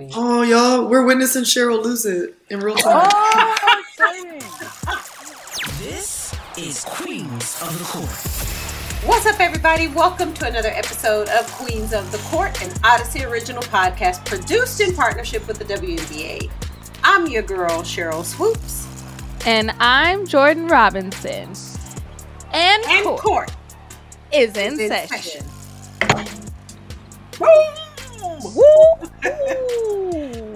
me. Oh, y'all, we're witnessing Sheryl lose it in real time. Oh. This is Queens of the Court. What's up, everybody? Welcome to another episode of Queens of the Court, an Audacy original podcast produced in partnership with the WNBA. I'm your girl, Sheryl Swoopes. And I'm Jordan Robinson. And, And court, Court is in, is in session. session. Woo!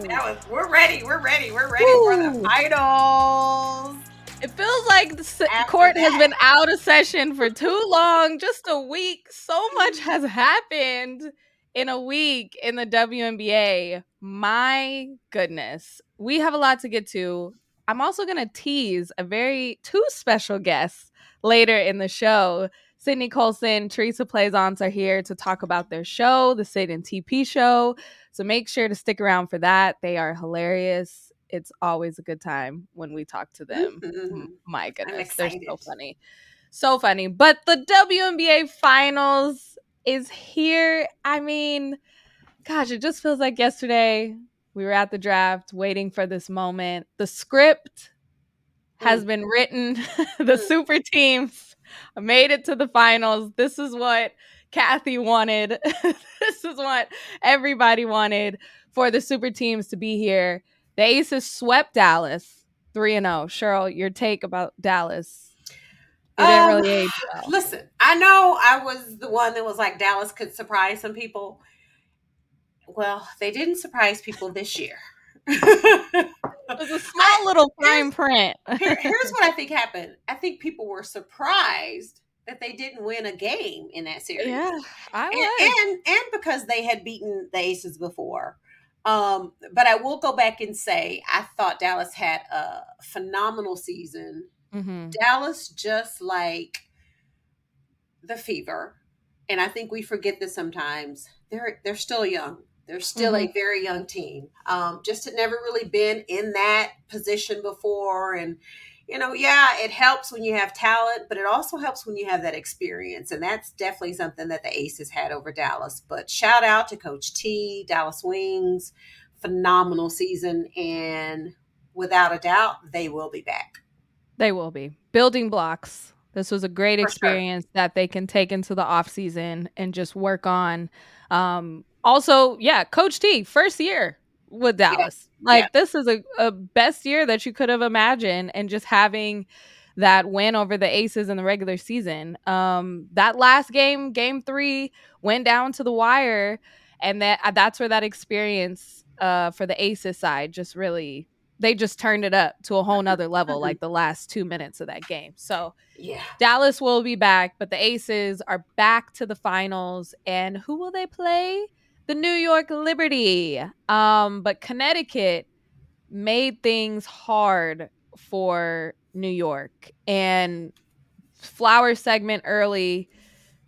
That was, we're ready. We're ready. We're ready for the finals. It feels like the After court has been out of session for too long, just a week. So much mm-hmm. has happened in a week in the WNBA. My goodness. We have a lot to get to. I'm also going to tease a very two special guests later in the show. Sydney Colson, Theresa Plaisance are here to talk about their show, the Syd and TP show. So make sure to stick around for that. They are hilarious. It's always a good time when we talk to them. Mhm. My goodness, they're so funny. So funny. But the WNBA finals is here. I mean, gosh, it just feels like yesterday we were at the draft waiting for this moment. The script has Mm. been written. the super teams made it to the finals. This is what Cathy wanted. this is what everybody wanted for the super teams to be here. The Aces swept Dallas 3 and 0. Sheryl, your take about Dallas. It didn't Um, really age well. Listen, I know I was the one that was like Dallas could surprise some people. Well, they didn't surprise people this year. It was a small little fine print. Here- here's what I think happened. I think people were surprised that they didn't win a game in that series. yeah, I and, was. and and because they had beaten the Aces before. Um, but I will go back and say I thought Dallas had a phenomenal season. Mhm. Dallas just like the fever, and I think we forget this sometimes. They're they're still young. They're still a very young team. Um, just had never really been in that position before, and you know, yeah, it helps when you have talent, but it also helps when you have that experience, and that's definitely something that the Aces had over Dallas. But shout out to Coach T, Dallas Wings, phenomenal season, and without a doubt, they will be back. They will be building blocks. This was a great For sure. experience that they can take into the off season and just work on. Um, also, yeah, Coach T, first year with Dallas. Like this is a, a best year that you could have imagined, and just having that win over the Aces in the regular season. Um, that last game, game three, went down to the wire, and that uh, that's where that experience uh, for the Aces side just really they just turned it up to a whole nother level, like the last two minutes of that game. So Yeah. Dallas will be back, but the Aces are back to the finals. And who will they play? The New York Liberty. Um, but Connecticut made things hard for New York and flower segment early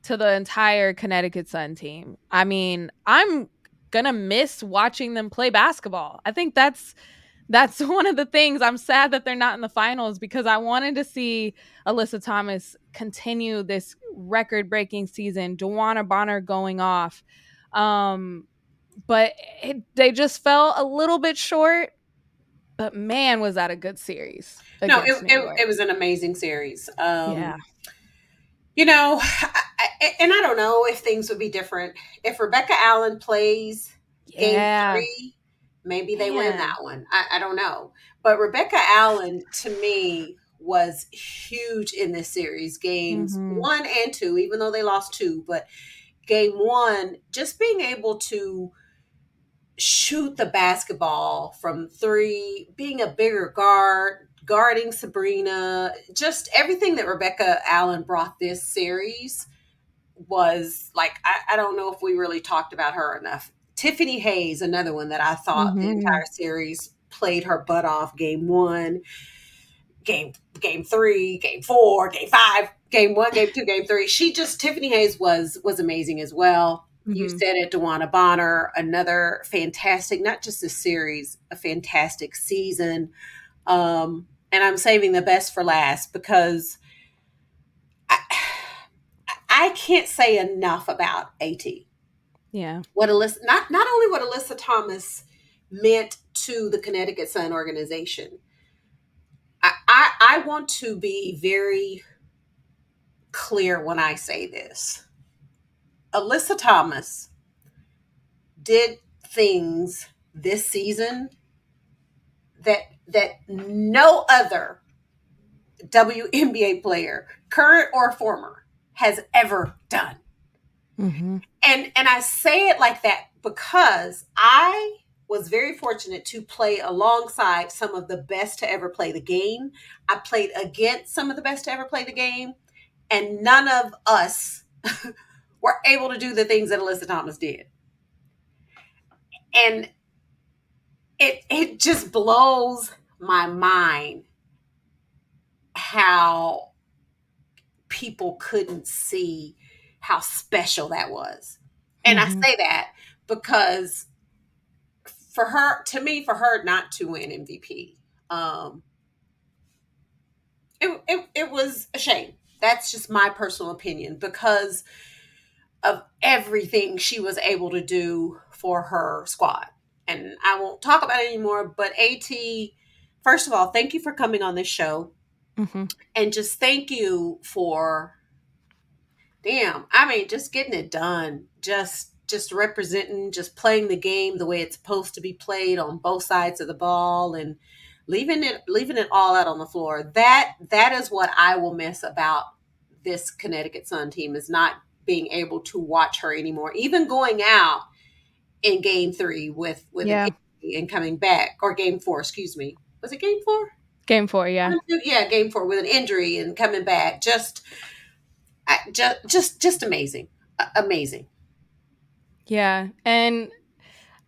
to the entire Connecticut Sun team. I mean, I'm gonna miss watching them play basketball. I think that's that's one of the things I'm sad that they're not in the finals because I wanted to see Alyssa Thomas continue this record breaking season, DeWanna Bonner going off. Um, but it, they just fell a little bit short. But man, was that a good series. No, it, it, it was an amazing series. Um, yeah. You know, I, and I don't know if things would be different. If Rebecca Allen plays game Yeah. three, maybe they win that one. I, I don't know. But Rebecca Allen, to me, was huge in this series. Games Mhm. one and two, even though they lost two, but game one, just being able to shoot the basketball from three, being a bigger guard, guarding Sabrina, just everything that Rebecca Allen brought this series was like, I, I don't know if we really talked about her enough. Tiffany Hayes, another one that I thought the Mhm. entire series played her butt off game one, game game three, game four, game five, game one, game two, game three. She just Tiffany Hayes was was amazing as well. You Mhm. said it, DeWanna Bonner, another fantastic, not just a series, a fantastic season. Um, and I'm saving the best for last because I, I can't say enough about AT. Yeah. What Alyssa, not not only what Alyssa Thomas meant to the Connecticut Sun organization. I, I, I want to be very clear when I say this. Alyssa Thomas did things this season that that no other WNBA player, current or former, has ever done. Mm-hmm. And and I say it like that because I was very fortunate to play alongside some of the best to ever play the game. I played against some of the best to ever play the game, and none of us were able to do the things that Alyssa Thomas did. And it it just blows my mind how people couldn't see how special that was. And Mhm. I say that because for her, to me, for her not to win MVP, um, it, it, it was a shame. That's just my personal opinion because of everything she was able to do for her squad. And I won't talk about it anymore, but AT, first of all, thank you for coming on this show Mm-hmm. and just thank you for damn i mean just getting it done just just representing just playing the game the way it's supposed to be played on both sides of the ball and leaving it leaving it all out on the floor that that is what i will miss about this connecticut sun team is not being able to watch her anymore even going out in game three with with Yeah. and coming back or game four excuse me was it game four Game four, yeah. yeah, game four with an injury and coming back. Just, just, just, just amazing, amazing. Yeah. And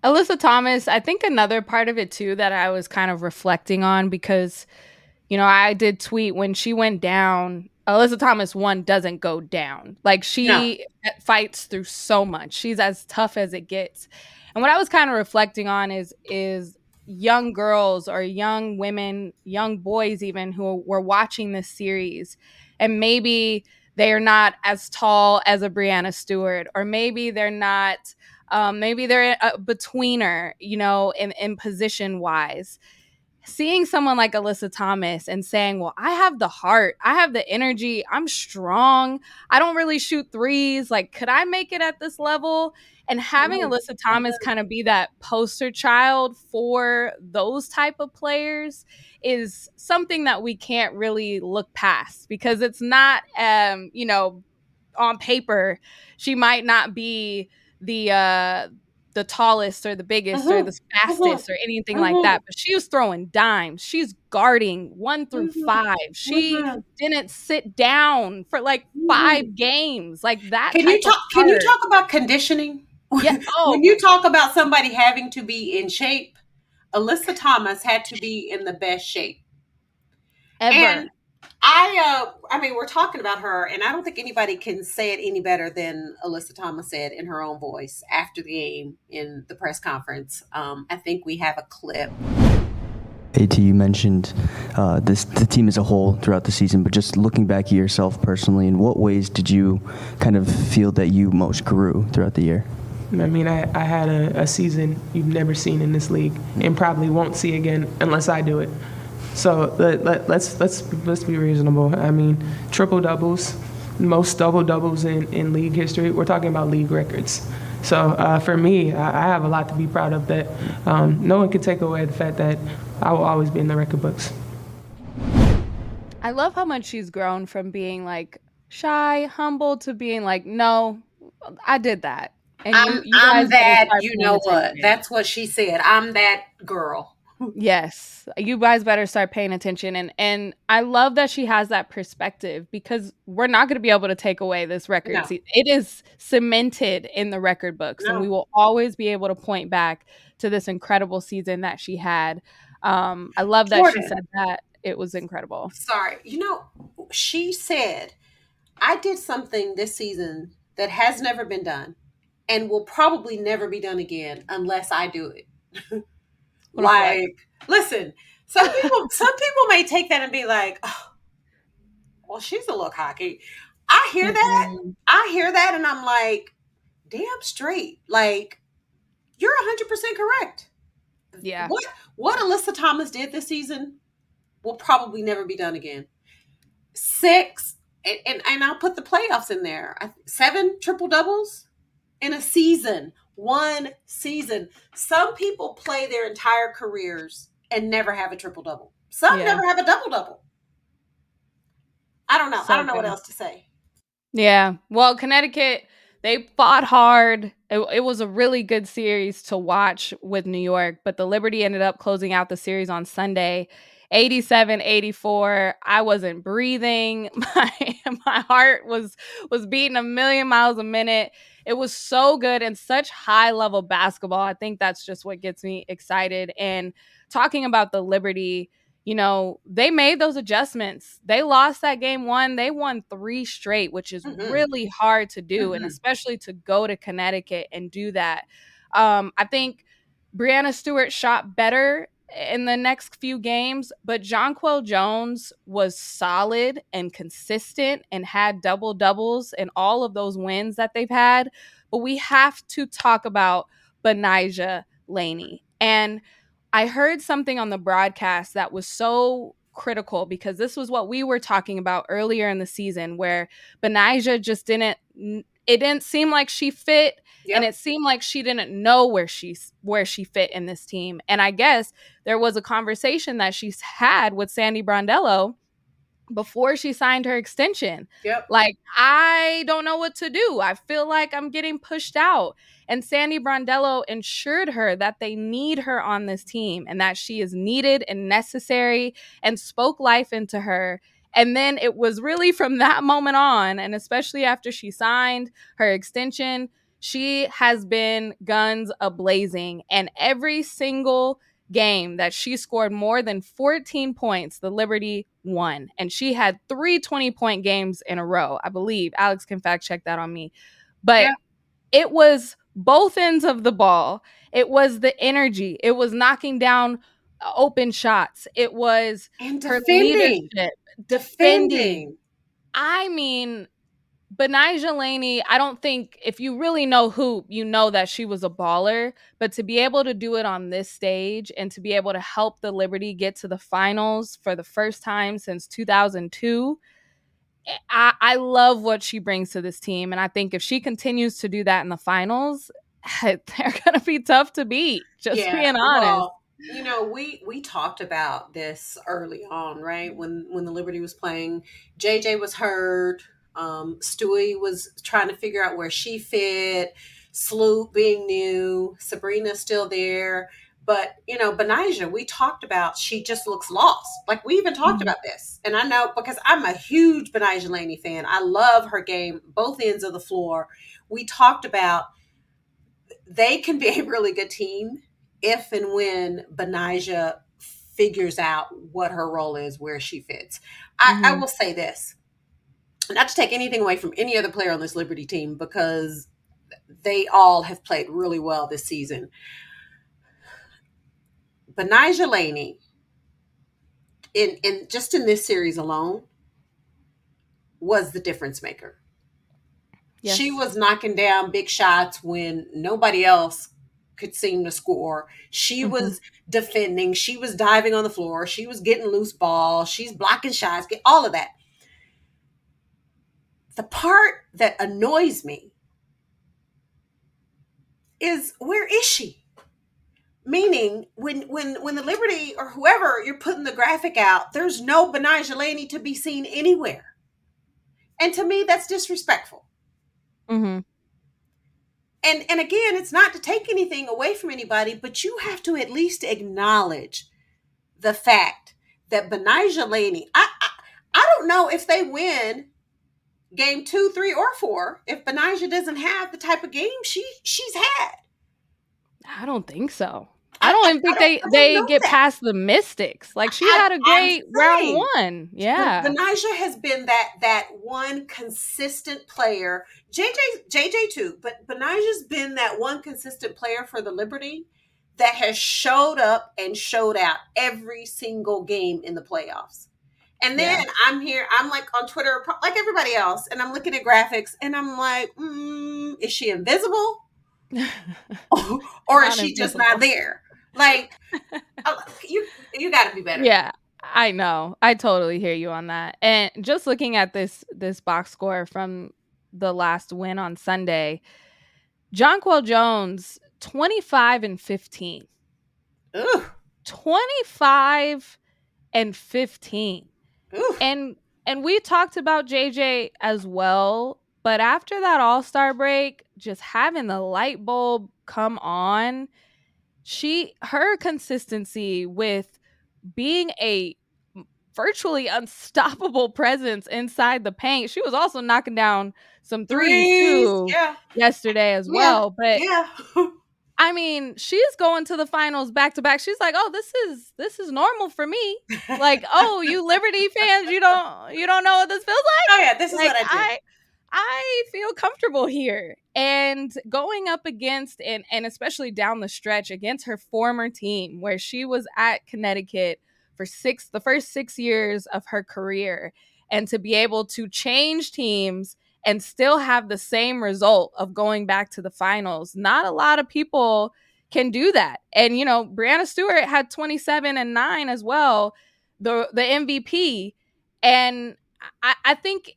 Alyssa Thomas, I think another part of it too that I was kind of reflecting on because, you know, I did tweet when she went down, Alyssa Thomas one doesn't go down. Like she No. fights through so much. She's as tough as it gets. And what I was kind of reflecting on is is young girls or young women, young boys even who were watching this series and maybe they are not as tall as a Breanna Stewart or maybe they're not um, maybe they're a betweener, you know, in, in position wise. Seeing someone like Alyssa Thomas and saying, Well, I have the heart, I have the energy, I'm strong, I don't really shoot threes. Like, could I make it at this level? And having Ooh, Alyssa Thomas kind of be that poster child for those type of players is something that we can't really look past because it's not, um, you know, on paper, she might not be the uh the tallest or the biggest or Mhm, the fastest or anything like mhm. that but she was throwing dimes she's guarding one through five she didn't sit down for like five games like that Can you talk? Can you talk about conditioning? yeah oh When you talk about somebody having to be in shape, Alyssa Thomas had to be in the best shape. ever And I, uh, I mean, we're talking about her, and I don't think anybody can say it any better than Alyssa Thomas said in her own voice after the game in the press conference. Um, I think we have a clip. AT, you mentioned uh, this the team as a whole throughout the season, but just looking back at yourself personally, in what ways did you kind of feel that you most grew throughout the year? I mean, I, I had a, a season you've never seen in this league and probably won't see again unless I do it. So let, let, let's let's let's be reasonable. I mean, triple doubles, most double doubles in, in league history. We're talking about league records. So uh, for me, I, I have a lot to be proud of. That um, no one can take away the fact that I will always be in the record books. I love how much she's grown from being like shy, humble to being like, no, I did that. And I'm, you, you I'm guys that. You know what? That's what she said. I'm that girl. Yes, you guys better start paying attention and and I love that she has that perspective because we're not going to be able to take away this record. No. It is cemented in the record books and we will always be able to point back to this incredible season that she had. Um I love that she said that. It was incredible. Sorry. You know, she said, I did something this season that has never been done and will probably never be done again unless I do it. Like, listen, some people some people may take that and be like, oh, well, she's a little cocky. I hear that. Mhm. I hear that and I'm like, damn straight. Like, you're 100% correct. Yeah. What what Alyssa Thomas did this season will probably never be done again. Six and and, and I'll put the playoffs in there. Seven triple doubles in a season. One season. Some people play their entire careers and never have a triple double. Some Yeah. never have a double double. I don't know. I don't know what else to say. Yeah. Well, Connecticut, they fought hard. It, it was a really good series to watch with New York, but the Liberty ended up closing out the series on Sunday. 87 84 i wasn't breathing my my heart was was beating a million miles a minute it was so good and such high level basketball i think that's just what gets me excited and talking about the liberty you know, they made those adjustments. They lost that game one. They won three straight, which is Mhm. really hard to do, and Mhm. especially to go to Connecticut and do that. Um, I think Breanna Stewart shot better in the next few games, but Jonquel Jones was solid and consistent and had double doubles in all of those wins that they've had. But we have to talk about Betnijah Laney. And I heard something on the broadcast that was so critical because this was what we were talking about earlier in the season where Betnijah just didn't it didn't seem like she fit and it seemed like she didn't know where she's where she fit in this team. And I guess there was a conversation that she's had with Sandy Brondello before she signed her extension. Yep. Like, I don't know what to do. I feel like I'm getting pushed out. And Sandy Brondello assured her that they need her on this team and that she is needed and necessary and spoke life into her. And then it was really from that moment on, and especially after she signed her extension, she has been guns ablazing. And every single game that she scored more than 14 points, the Liberty won. And she had three 20 point games in a row, I believe. Alex can fact check that on me. But Yeah. it was both ends of the ball. It was the energy. It was knocking down open shots. It was And her leadership. Defending. I mean, Betnijah Laney, I don't think if you really know hoop, you know that she was a baller. But to be able to do it on this stage and to be able to help the Liberty get to the finals for the first time since 2002, eh, I, I love what she brings to this team. And I think if she continues to do that in the finals, they're going to be tough to beat, just being honest. well, you know, we we talked about this early on, right? When when the Liberty was playing, JJ was hurt. Um, Stewie was trying to figure out where she fit. Sloot being new, Sabrina still there. But you know, Betnijah, we talked about she just looks lost. Like we even talked Mhm. about this, and I know because I'm a huge Betnijah Laney fan. I love her game, both ends of the floor. We talked about they can be a really good team if and when Betnijah figures out what her role is, where she fits. I, I Mhm. will say this, not to take anything away from any other player on this Liberty team, because they all have played really well this season. Betnijah Laney, in in just in this series alone, was the difference maker. Yes. She was knocking down big shots when nobody else could seem to score. She Mhm. was defending. She was diving on the floor. She was getting loose ball. She's blocking shots. Get all of that. The part that annoys me is where is she? Meaning, when when when the Liberty or whoever you're putting the graphic out, there's no Betnijah Laney to be seen anywhere. And to me, that's disrespectful. Mhm. And and again it's not to take anything away from anybody but you have to at least acknowledge the fact that betnijah laney I, I i don't know if they win game two three or four if betnijah doesn't have the type of game she she's had I don't think so. I don't even think they don't- don't they get that. past the Mystics. Like she I- had a great round one. Yeah. betnijah has been that that one consistent player jj jj too but betnijah's been that one consistent player for the liberty that has showed up and showed out every single game in the playoffs and then i'm here i'm like on twitter like everybody else and i'm looking at graphics and i'm like mm, is she invisible or is she just not there Like, oh, you you got to be better. Yeah, I know. I totally hear you on that. And just looking at this this box score from the last win on Sunday, Jonquel Jones 25 and 15. Ooh, 25 and 15. ooh. And and we talked about JJ as well, but after that All-Star break, just having the light bulb come on, she her consistency with being a virtually unstoppable presence inside the paint. She was also knocking down some threes, too Yeah, yesterday as Yeah, well. But yeah. I mean, she's going to the finals back to back. She's like, "Oh, this is this is normal for me." Like, "Oh, you Liberty fans, you don't you don't know what this feels oh, like?" oh yeah, this is like what I do. I I feel comfortable here. And going up against and and especially down the stretch against her former team where she was at Connecticut for six the first 6 years of her career and to be able to change teams and still have the same result of going back to the finals. Not a lot of people can do that. And you know, Breanna Stewart had 27 and 9 as well, the the MVP. And I, I think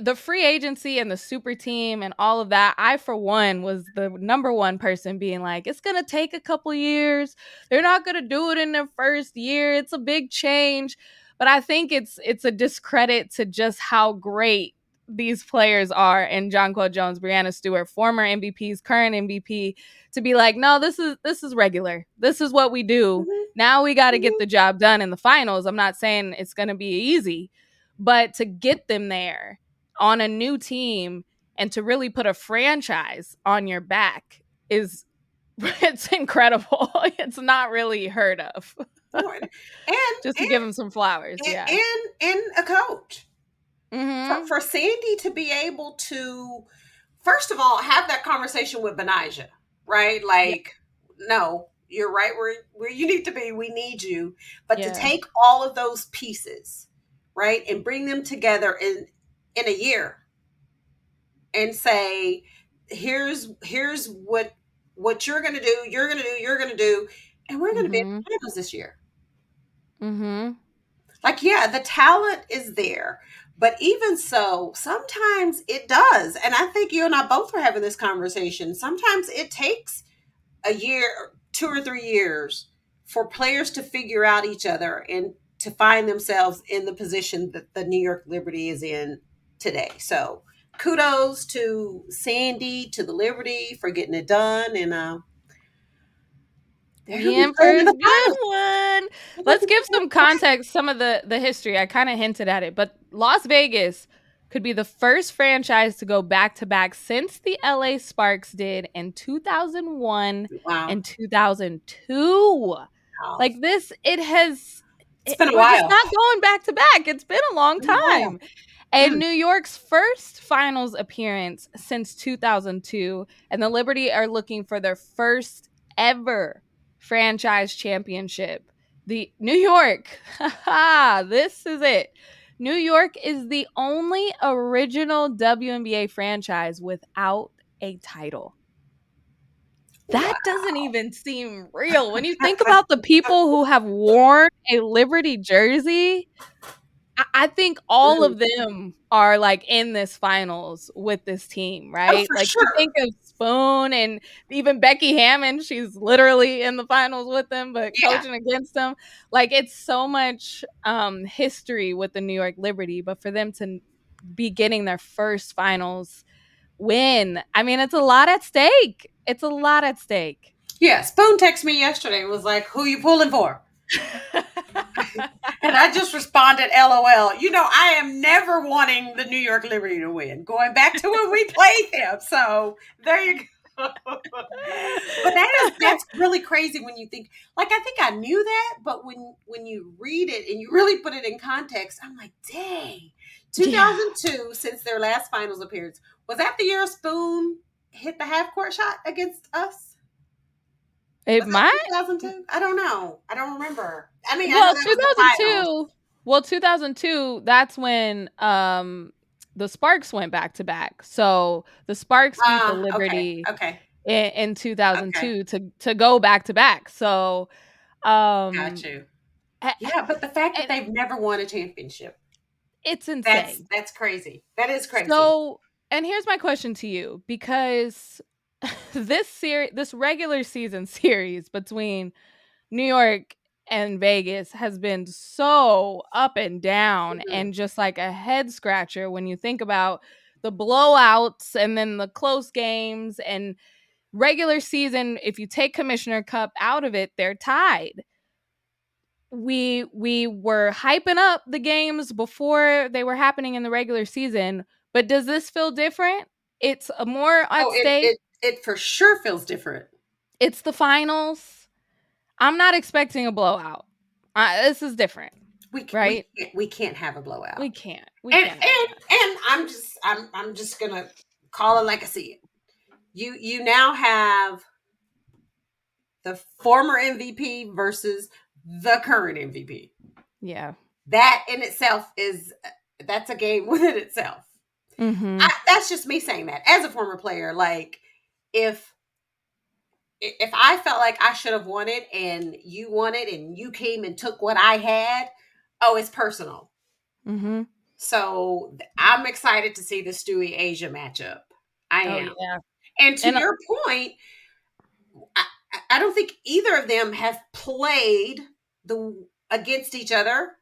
the free agency and the super team and all of that, I for one was the number one person being like, it's gonna take a couple years. They're not gonna do it in their first year. It's a big change. But I think it's it's a discredit to just how great these players are and John Jonquel Jones, Breanna Stewart, former MVPs, current MVP, to be like, no, this is this is regular. This is what we do. Mhm. Now we got to get the job done in the finals. I'm not saying it's going to be easy, but to get them there on a new team and to really put a franchise on your back is it's incredible. it's not really heard of. and Just to and, give him some flowers. and, yeah. and and a coach. Mhm. for, for Sandy to be able to, first of all, have that conversation with Betnijah, right? Like, no, you're right where where you need to be. We need you, but Yeah. to take all of those pieces, right, and bring them together in in a year, and say, here's here's what what you're gonna do, you're gonna do, you're gonna do, and we're gonna be in the finals this year. mm-hmm. Like, yeah, the talent is there. But even so, sometimes it does. And I think you and I both were having this conversation. Sometimes it takes a year, two or three years for players to figure out each other and to find themselves in the position that the New York Liberty is in today. So kudos to Sandy, to the Liberty for getting it done. And uh, they're gonna be Ian playing in first the good one. Let's give some context, some of the the history. I kind of hinted at it, but Las Vegas could be the first franchise to go back to back since the LA Sparks did in 2001 Wow. and 2002. Wow. Like this, it has. It's been a while. not going back to back. It's been a long a time. And Mm. New York's first finals appearance since 2002, and the Liberty are looking for their first ever franchise championship. The New York, this is it. New York is the only original WNBA franchise without a title. That doesn't even seem real. When you think about the people who have worn a Liberty jersey, I, think all of them are like in this finals with this team, right? Oh, like sure. you think of Spoon and even Becky Hammon, she's literally in the finals with them, but Yeah. coaching against them. Like it's so much um history with the New York Liberty, but for them to be getting their first finals win, I mean, it's a lot at stake. It's a lot at stake. Yeah, Spoon texted me yesterday and was like, Who you pulling for? And I just responded, LOL. You know, I am never wanting the New York Liberty to win, going back to when we played them. So there you go. but that is that's really crazy when you think like I think I knew that, but when when you read it and you really put it in context, I'm like, dang. 2002, since their last finals appearance, was that the year Spoon hit the half court shot against us? It Was might. 2002? I don't know. I don't remember. I mean, I well was 2002 well 2002 that's when um the sparks went back to back so the sparks beat Ah, the liberty Okay. okay. in, in 2002 to to go back to back. So, um, Got you. Yeah, but the fact that they've never won a championship, it's insane. that's that's crazy. That is crazy. So, and here's my question to you because this series, this regular season series between New York and Vegas has been so up and down Mhm. and just like a head scratcher when you think about the blowouts and then the close games and regular season if you take commissioner cup out of it they're tied we we were hyping up the games before they were happening in the regular season but does this feel different it's a more at oh, it, stake it, it for sure feels different. it's the finals i'm not expecting a blowout uh, this is different We c- Right. We can't, we can't have a blowout. we can't we and can't and and I'm just I'm I'm just gonna call it like I see it. You you now have the former MVP versus the current MVP. yeah That in itself is that's a game within itself. hmm I, that's just me saying that as a former player. Like if if I felt like I should have won it and you won it and you came and took what I had, oh, it's personal. Mm-hmm. So I'm excited to see the Stewie A'ja matchup. I oh am. yeah And to And I- your point, I, I- I don't think either of them have played the against each other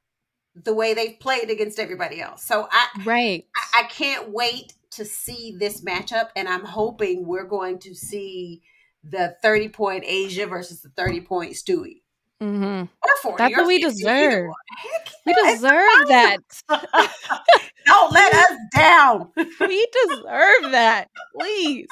the way they've played against everybody else. So I right I- I can't wait to see this matchup, and I'm hoping we're going to see the 30 point A'ja versus the 30 point Stewie. Hmm Or 40. That's or what we 60, deserve. we deserve that Don't let us down. we deserve that please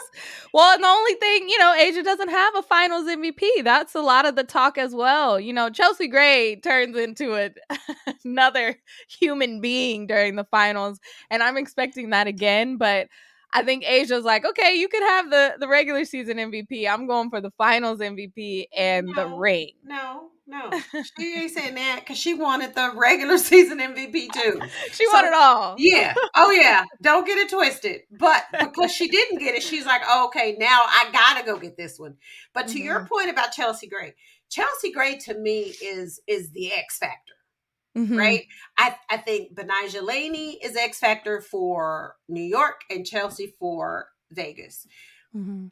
well and the only thing you know a'ja doesn't have a finals mvp that's a lot of the talk as well you know chelsea gray turns into a, another human being during the finals and i'm expecting that again but i think a'ja's like okay you could have the the regular season mvp i'm going for the finals mvp and the No. ring No, no. She ain't saying that because she wanted the regular season MVP too. she So- it all Yeah. Oh, yeah. Don't get it twisted. But because she didn't get it, she's like, oh, okay, now I got to go get this one. But to your mm-hmm. point about Chelsea Gray, Chelsea Gray to me is is the X factor. Mhm. right? I, I think Betnijah Laney is X Factor for New York and Chelsea for Vegas. Mhm.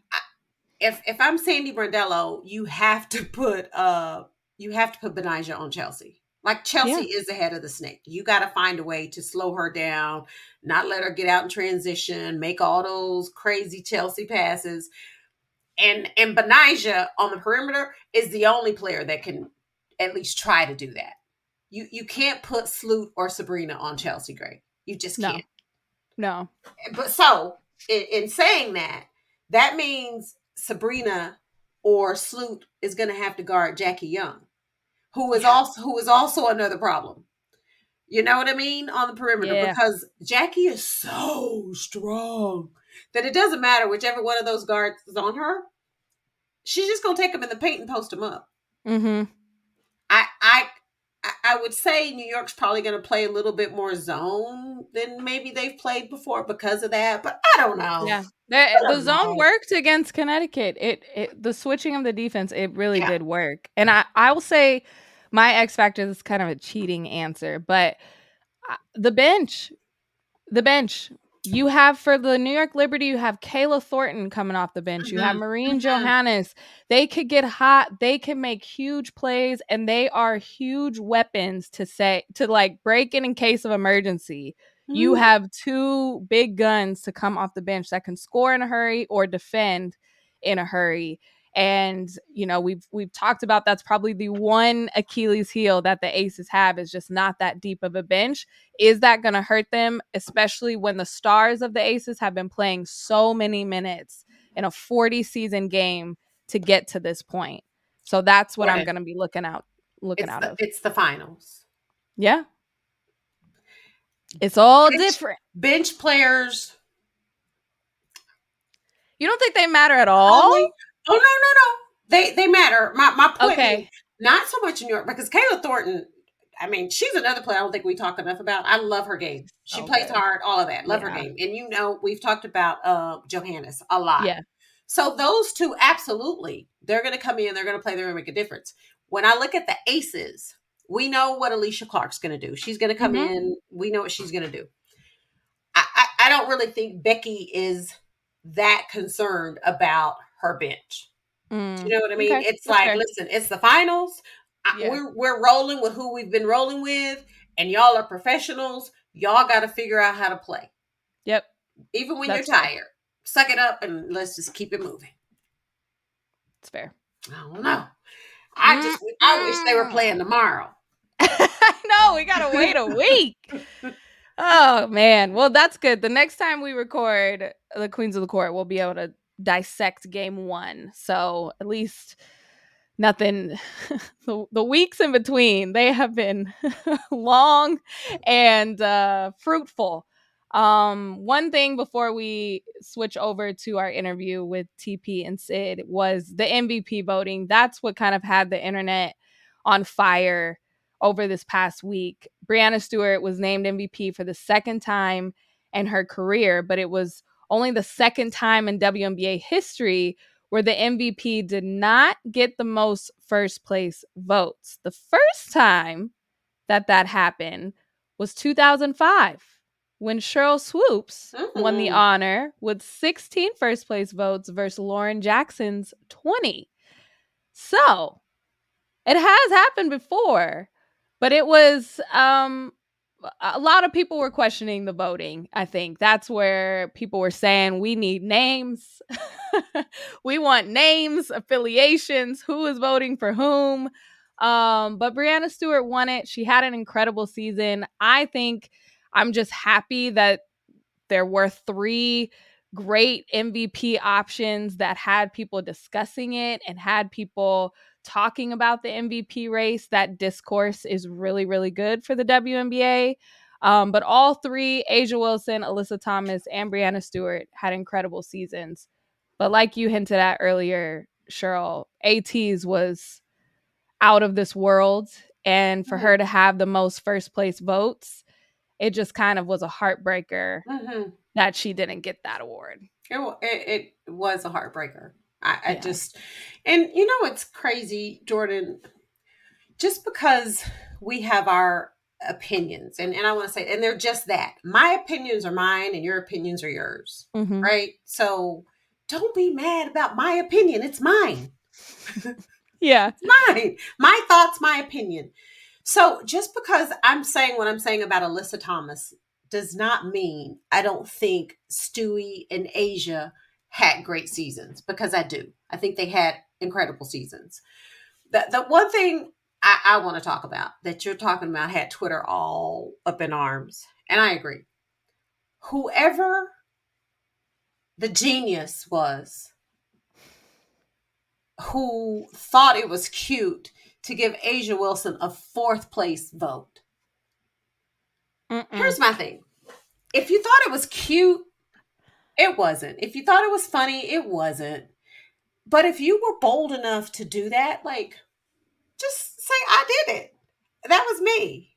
If if I'm Sandy Brondello, you have to put uh you have to put Betnijah on Chelsea. Like Chelsea is the head of the snake. You got to find a way to slow her down, not let her get out in transition, make all those crazy Chelsea passes. And and Betnijah on the perimeter is the only player that can at least try to do that. You you can't put Sloot or Sabrina on Chelsea Gray. You just can't. no But so in, in saying that, that means Sabrina or Sloot is going to have to guard Jackie Young, who is also who is also another problem. You know what I mean on the perimeter Yeah. because Jackie is so strong that it doesn't matter whichever one of those guards is on her. She's just gonna take them in the paint and post them up. mm-hmm. I I I- would say New York's probably going to play a little bit more zone than maybe they've played before because of that, but I don't know. Yeah, the, the zone know. worked against Connecticut. It, it the switching of the defense, it really Yeah. did work. And I I will say my X factor is kind of a cheating answer, but uh, the bench, the bench. You have for the New York Liberty, you have Kayla Thornton coming off the bench. You have Mhm, Marine mhm. Johannes. They could get hot. They can make huge plays, and they are huge weapons to say to like break in in case of emergency you Mhm. have two big guns to come off the bench that can score in a hurry or defend in a hurry and you know we've we've talked about that's probably the one achilles heel that the aces have is just not that deep of a bench. Is that going to hurt them especially when the stars of the aces have been playing so many minutes in a 40 season game to get to this point? So that's what i'm going to be looking out looking it's out the, of. it's the finals. yeah. It's all Bench- different. Bench players. you don't think they matter at all? Only- Oh no, no, no. They they matter. My my point Okay. is not so much in New York because Kayla Thornton. I mean, she's another player I don't think we talk enough about. I love her game. She plays hard, all of that. Love her game. And you know, we've talked about uh Johannes a lot. Yeah. So those two, absolutely, they're going to come in. They're going to play. They're going to make a difference. When I look at the aces, we know what Alysha Clark's going to do. She's going to come Mhm. in. We know what she's going to do. I, I, I don't really think Becky is that concerned about her bench. Mm. You know what I mean? Okay, It's like, fair. listen, it's the finals. I, Yeah. We're we're rolling with who we've been rolling with, and y'all are professionals. Y'all got to figure out how to play, Yep. even when That's you're fair. tired. Suck it up and let's just keep it moving. It's fair. I don't know. I just I wish they were playing tomorrow. I know we gotta wait a week. Oh man. Well, that's good. The next time we record the Queens of the Court, we'll be able to dissect game one. So at least nothing the, the weeks in between, they have been long and uh fruitful. Um, one thing before we switch over to our interview with TP and Syd was the MVP voting. That's what kind of had the internet on fire over this past week. Breanna Stewart was named MVP for the second time in her career, but it was only the second time in WNBA history where the MVP did not get the most first place votes. The first time that that happened was 2005 when Sheryl Swoopes won the Mhm. honor with 16 first place votes versus Lauren Jackson's 20. So it has happened before, but it was um a lot of people were questioning the voting. I think that's where people were saying we need names. we want names, affiliations, who is voting for whom. Um, but Breanna Stewart won it. She had an incredible season. I think I'm just happy that there were three great MVP options that had people discussing it and had people talking about the MVP race. That discourse is really, really good for the WNBA. Um, but all three, A'ja Wilson, Alyssa Thomas, and Breanna Stewart, had incredible seasons. But like you hinted at earlier, Sheryl, AT's was out of this world. And for her to have the most first place votes, it just kind of was a heartbreaker Mhm. that she didn't get that award. It, it, it was a heartbreaker. I, I just, and you know, it's crazy, Jordan, just because we have our opinions, and, and I want to say, and they're just that. My opinions are mine, and your opinions are yours, Mhm. right? So don't be mad about my opinion. It's mine. Yeah. It's mine. My thoughts, my opinion. So just because I'm saying what I'm saying about Alyssa Thomas does not mean I don't think Stewie and A'ja had great seasons because I do. I think they had incredible seasons. The, the one thing I, I want to talk about that you're talking about had Twitter all up in arms, and I agree. Whoever the genius was who thought it was cute to give A'ja Wilson a fourth place vote. Mm-mm. Here's my thing. If you thought it was cute, it wasn't. If you thought it was funny, it wasn't. But if you were bold enough to do that, like, just say, I did it. That was me.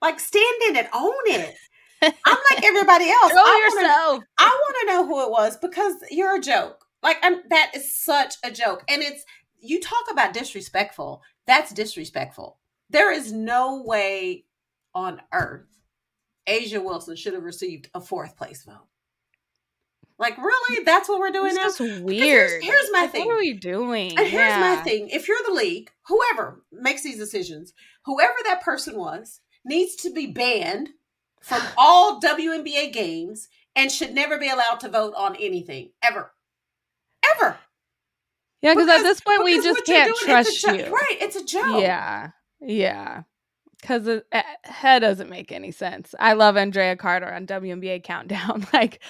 Like, stand in it, own it. I'm like everybody else. Throw I wanna- yourself. I want to know who it was because you're a joke. Like I'm, that is such a joke, and it's you talk about disrespectful. That's disrespectful. There is no way on earth A'ja Wilson should have received a fourth place vote. Like really, that's what we're doing It's now. just weird. here's my Like, thing. What are we doing? And here's my thing: if you're the league, whoever makes these decisions, whoever that person was, needs to be banned from all WNBA games and should never be allowed to vote on anything ever, ever. Yeah, because at this point we just can't doing, trust a you. Right? It's a joke. Yeah, yeah. Because that doesn't make any sense. I love Andraya Carter on WNBA Countdown, like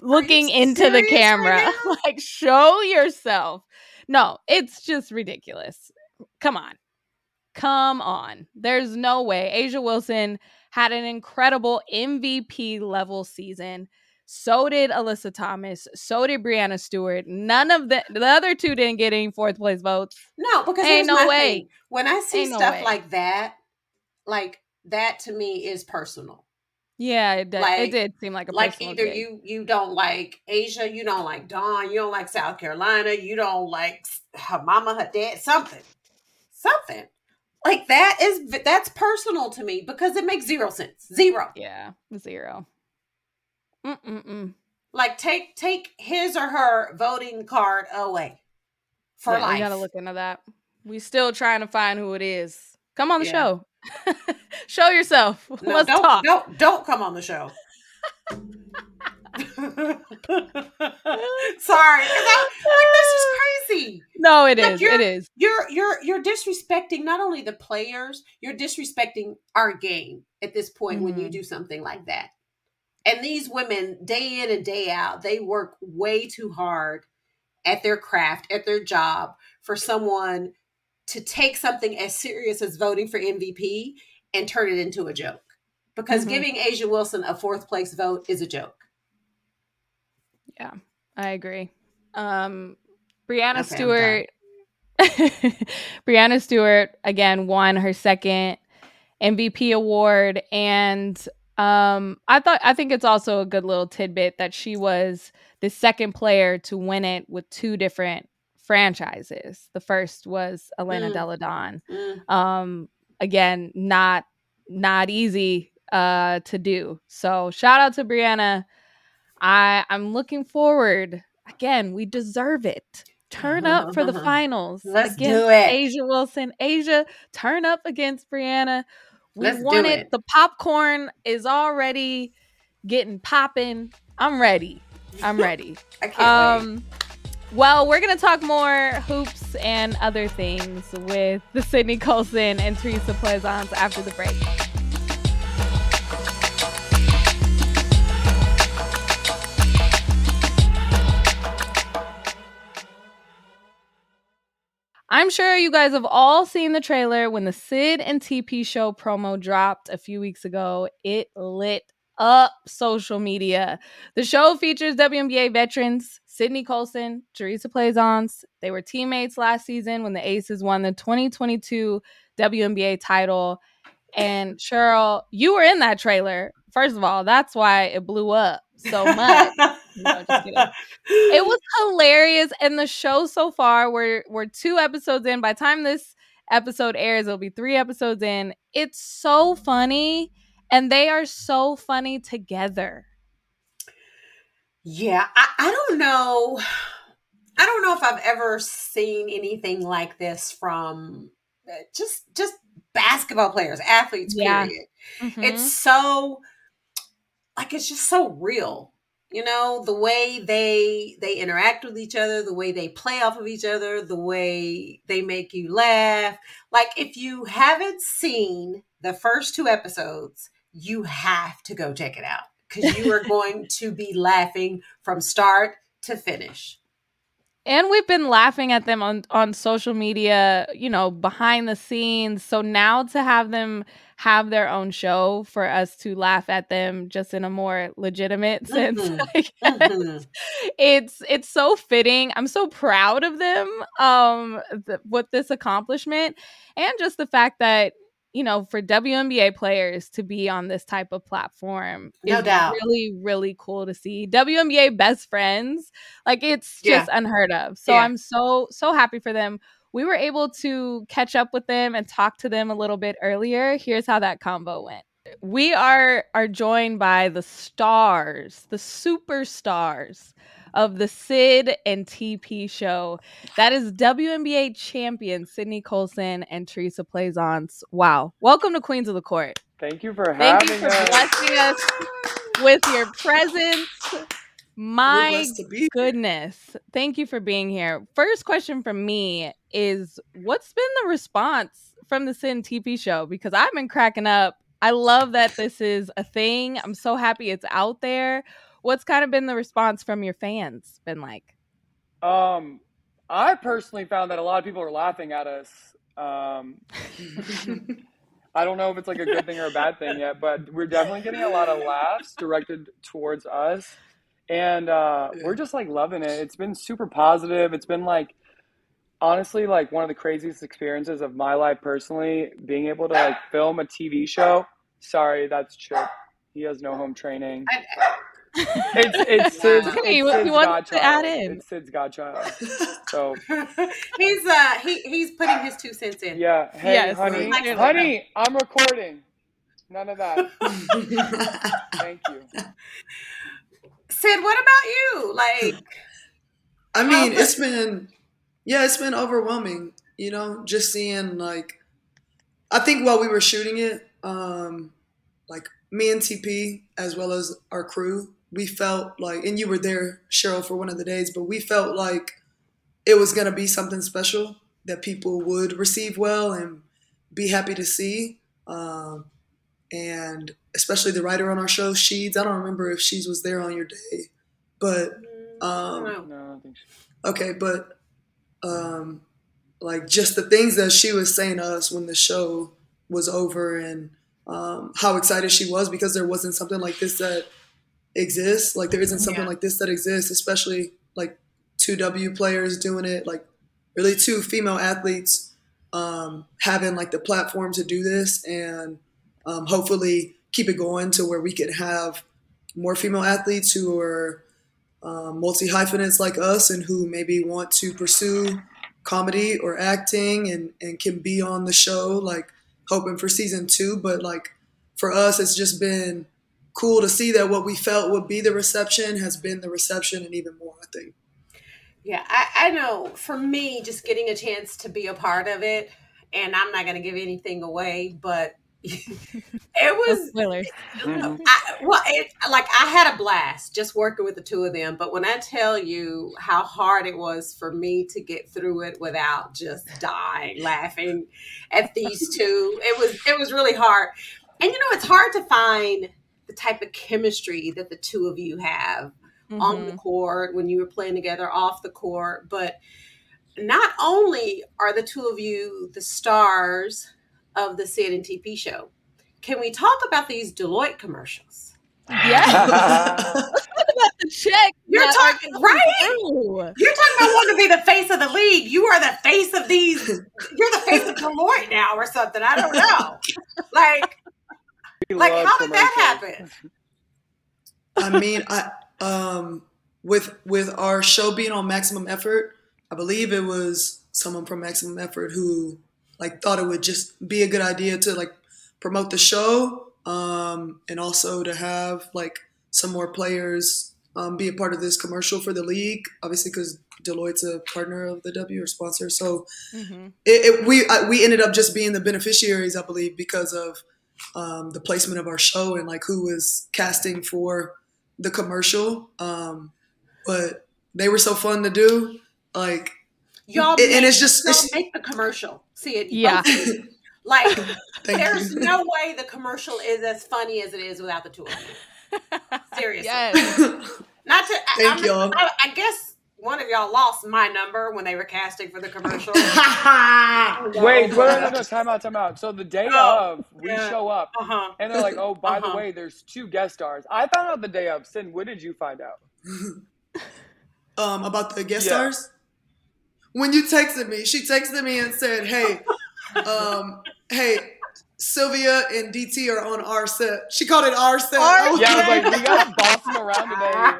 looking into the serious right camera, like show yourself. No, it's just ridiculous. Come on, come on. There's no way. A'ja Wilson had an incredible MVP level season. So did Alyssa Thomas. So did Breanna Stewart. None of the the other two didn't get any fourth place votes. No, because Ain't no way. thing. When I see Ain't stuff way. like that, like that to me is personal. Yeah, it did. Like- it did seem like a like personal either gig. you you don't like A'ja, you don't like Dawn, you don't like South Carolina, you don't like her mama, her dad, something, something like that is that's personal to me because it makes zero sense, zero. Yeah, zero. Mm-mm-mm. Like take take his or her voting card away for yeah, life. We gotta look into that. We still trying to find who it is. Come on the Yeah. show. Show yourself. No, Let's don't, talk. Don't don't come on the show. Sorry, I, like this is crazy. No, it like, is. It is. You're you're you're disrespecting not only the players, you're disrespecting our game at this point when you Mhm. do something like that. And these women, day in and day out, they work way too hard at their craft, at their job, for someone to take something as serious as voting for MVP and turn it into a joke. Because Mhm. giving A'ja Wilson a fourth place vote is a joke. Yeah, I agree. Um, Breanna Okay, Stewart. Breanna Stewart again won her second MVP award, and um, I thought I think it's also a good little tidbit that she was the second player to win it with two different franchises. The first was Elena Mm. Delle Donne. Mm. Um, again, not not easy uh to do. So shout out to Breanna. I I'm looking forward. Again, we deserve it. Turn up for the finals. Let's do it. A'ja Wilson. A'ja, turn up against Breanna. We Let's do want it. it. The popcorn is already getting popping. I'm ready. I'm ready. I can't wait. Well, we're gonna talk more hoops and other things with the Sydney Colson and Theresa Plaisance after the break. I'm sure you guys have all seen the trailer when the Syd and TP show promo dropped a few weeks ago. It lit up social media. The show features WNBA veterans Sydney Colson, Theresa Plaisance. They were teammates last season when the Aces won the 2022 WNBA title. And Sheryl, you were in that trailer. First of all, that's why it blew up so much. No, just it was hilarious and the show so far we're we're two episodes in by the time this episode airs it'll be three episodes in it's so funny and they are so funny together Yeah, I, I don't know. I don't know if I've ever seen anything like this from uh, just just basketball players, athletes. Yeah. Period. Mhm. It's so like it's just so real. You know the way they they interact with each other, the way they play off of each other, the way they make you laugh. Like if you haven't seen the first two episodes, you have to go check it out because you are going to be laughing from start to finish. and we've been laughing at them on on social media you know behind the scenes so now to have them have their own show for us to laugh at them just in a more legitimate sense Mhm. Guess. Mhm. it's it's so fitting i'm so proud of them um th- with this accomplishment and just the fact that you know for WNBA players to be on this type of platform No is doubt. really really cool to see WNBA best friends like it's Yeah. just unheard of so Yeah. i'm so so happy for them we were able to catch up with them and talk to them a little bit earlier here's how that combo went we are are joined by the stars the superstars of the Syd and TP show. That is WNBA champion Sydney Colson and Theresa Plaisance. Wow. Welcome to Queens of the Court. Thank you for having us. Thank you for us. blessing us with your presence. My goodness. Thank you for being here. First question from me is what's been the response from the Syd and TP show? Because I've been cracking up. I love that this is a thing. I'm so happy it's out there. What's kind of been the response from your fans been like? Um, I personally found that a lot of people are laughing at us. Um, I don't know if it's like a good thing or a bad thing yet, but we're definitely getting a lot of laughs directed towards us. And uh, we're just like loving it. It's been super positive. It's been like, honestly, like one of the craziest experiences of my life personally, being able to like film a TV show. Sorry, that's Chip. He has no home training. I- It's it's Syd's, Wow. it's He- he Syd's wants to add godchild. in. It's Syd's godchild. So he's uh he he's putting his two cents in. yeah, hey Yes, honey, clearly. honey, I'm recording. None of that. Thank you. Syd, what about you? Like, I mean, but- it's been, yeah, it's been overwhelming. You know, just seeing like, I think while we were shooting it, um, like me and TP as well as our crew, we felt like, and you were there, Sheryl, for one of the days, but we felt like it was gonna be something special that people would receive well and be happy to see. Um, and especially the writer on our show, Sheeds. I don't remember if Sheeds was there on your day, but um, don't. No, I don't think so. Okay, but um, like just the things that she was saying to us when the show was over, and um, how excited she was because there wasn't something like this that exists. Like there isn't something Yeah. like this that exists, especially like two W players doing it. Like really two female athletes um, having like the platform to do this, and um, hopefully keep it going to where we could have more female athletes who are um, multi hyphenates like us and who maybe want to pursue comedy or acting and, and can be on the show, like hoping for season two. But like for us, it's just been cool to see that what we felt would be the reception has been the reception and even more, I think. Yeah, I, I know. For me, just getting a chance to be a part of it, and I'm not going to give anything away, but it was spoilers. Mhm. I, well, it, like I had a blast just working with the two of them. But when I tell you how hard it was for me to get through it without just dying laughing at these two, it was it was really hard. And you know, it's hard to find the type of chemistry that the two of you have on the Mhm. court when you were playing together off the court. But not only are the two of you the stars of the Syd and TP show, can we talk about these Deloitte commercials? Yeah. the check. You're that talking- are right? through. You're talking about wanting to be the face of the league. You are the face of these. You're the face of Deloitte now, or something. I don't know. Like, We like how did that happen? I mean, I um with with our show being on maximum effort, I believe it was someone from maximum effort who like thought it would just be a good idea to like promote the show um and also to have like some more players um, be a part of this commercial for the league obviously because deloitte's a partner of the w or sponsor so Mhm. it, it, we I, we ended up just being the beneficiaries, I believe, because of um, the placement of our show and like who was casting for the commercial. Um, but they were so fun to do. Like, Y'all And- and it's just- y'all it's- make the commercial. See it? Yeah. Like, there's you. no way the commercial is as funny as it is without the two of you. Seriously. Yes. Not to. I, Thank I'm- y'all. I, I guess one of y'all lost my number when they were casting for the commercial. Wait, wait, no, no, no, time out, time out. So the day Oh, of, we yeah. show up, Uh huh. and they're like, "Oh, by the Uh-huh. way, there's two guest stars." I found out the day of. Sin, when did you find out? um, about the guest Yeah. stars. When you texted me, she texted me and said, "Hey, um, hey." Sylvia and DT are on our set. She called it our set. Our I was Yeah, I was like, like, we gotta boss them around today.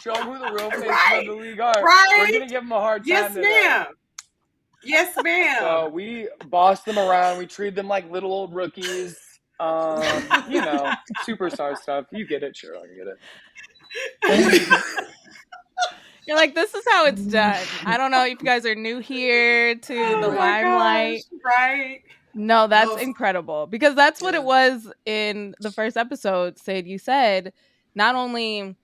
Show them who the real faces Right, of the league are. right. We're gonna give them a hard time Yes, today. ma'am. Yes, ma'am. So we bossed them around. We treated them like little old rookies. Um, you know, superstar stuff. You get it, sure, I get it. You're like, this is how it's done. I don't know if you guys are new here to Oh the my limelight. gosh, right? No, that's No. incredible because that's what Yeah. it was in the first episode. Syd, you said not only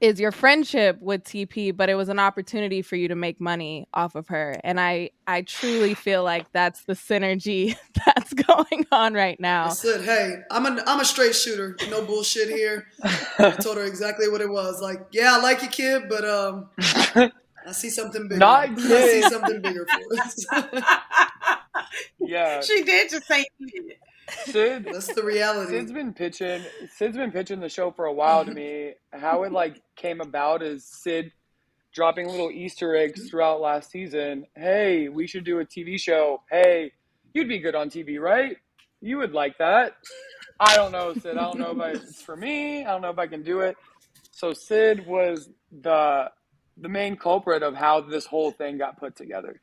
is your friendship with TP, but it was an opportunity for you to make money off of her, and I I truly feel like that's the synergy that's going on right now. I now. said, "Hey, I'm a I'm a straight shooter. No bullshit here." I told her exactly what it was. Like, yeah, I like you, kid, but um, I see something bigger. Not I see something bigger for us. yeah, she did just say Syd. That's the reality. Syd's been pitching. Syd's been pitching the show for a while to me. How it like came about is Syd dropping little Easter eggs throughout last season. Hey, we should do a TV show. Hey, you'd be good on TV, right? You would like that. I don't know, Syd. I don't know if I, it's for me. I don't know if I can do it. So Syd was the the main culprit of how this whole thing got put together.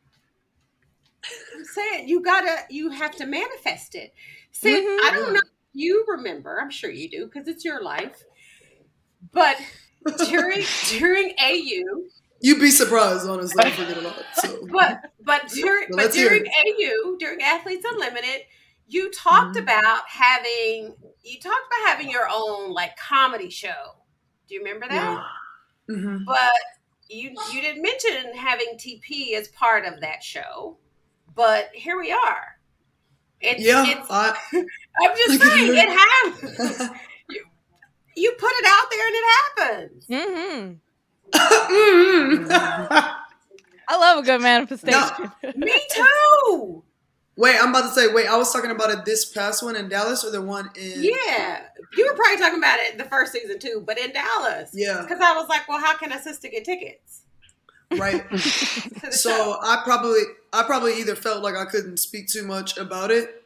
I'm saying you gotta, you have to manifest it. See, Mhm. I don't know. if You remember? I'm sure you do because it's your life. But during during AU, You'd be surprised, honestly. I forget a lot. So but but during Well, but let's hear during AU during Athletes Unlimited, you talked Mhm. about having you talked about having your own like comedy show. Do you remember that? Mhm. But you you didn't mention having TP as part of that show. But here we are. It's, yeah, it's I, I'm just saying you. it happens. you, you put it out there and it happens. Mm-hmm. mm-hmm. I love a good manifestation. Me too. Wait, I'm about to say. Wait, I was talking about it this past one in Dallas or the one in Yeah, you were probably talking about it the first season too, but in Dallas. Yeah. because I was like, well, how can a sister get tickets? right. so show? I probably I probably either felt like I couldn't speak too much about it,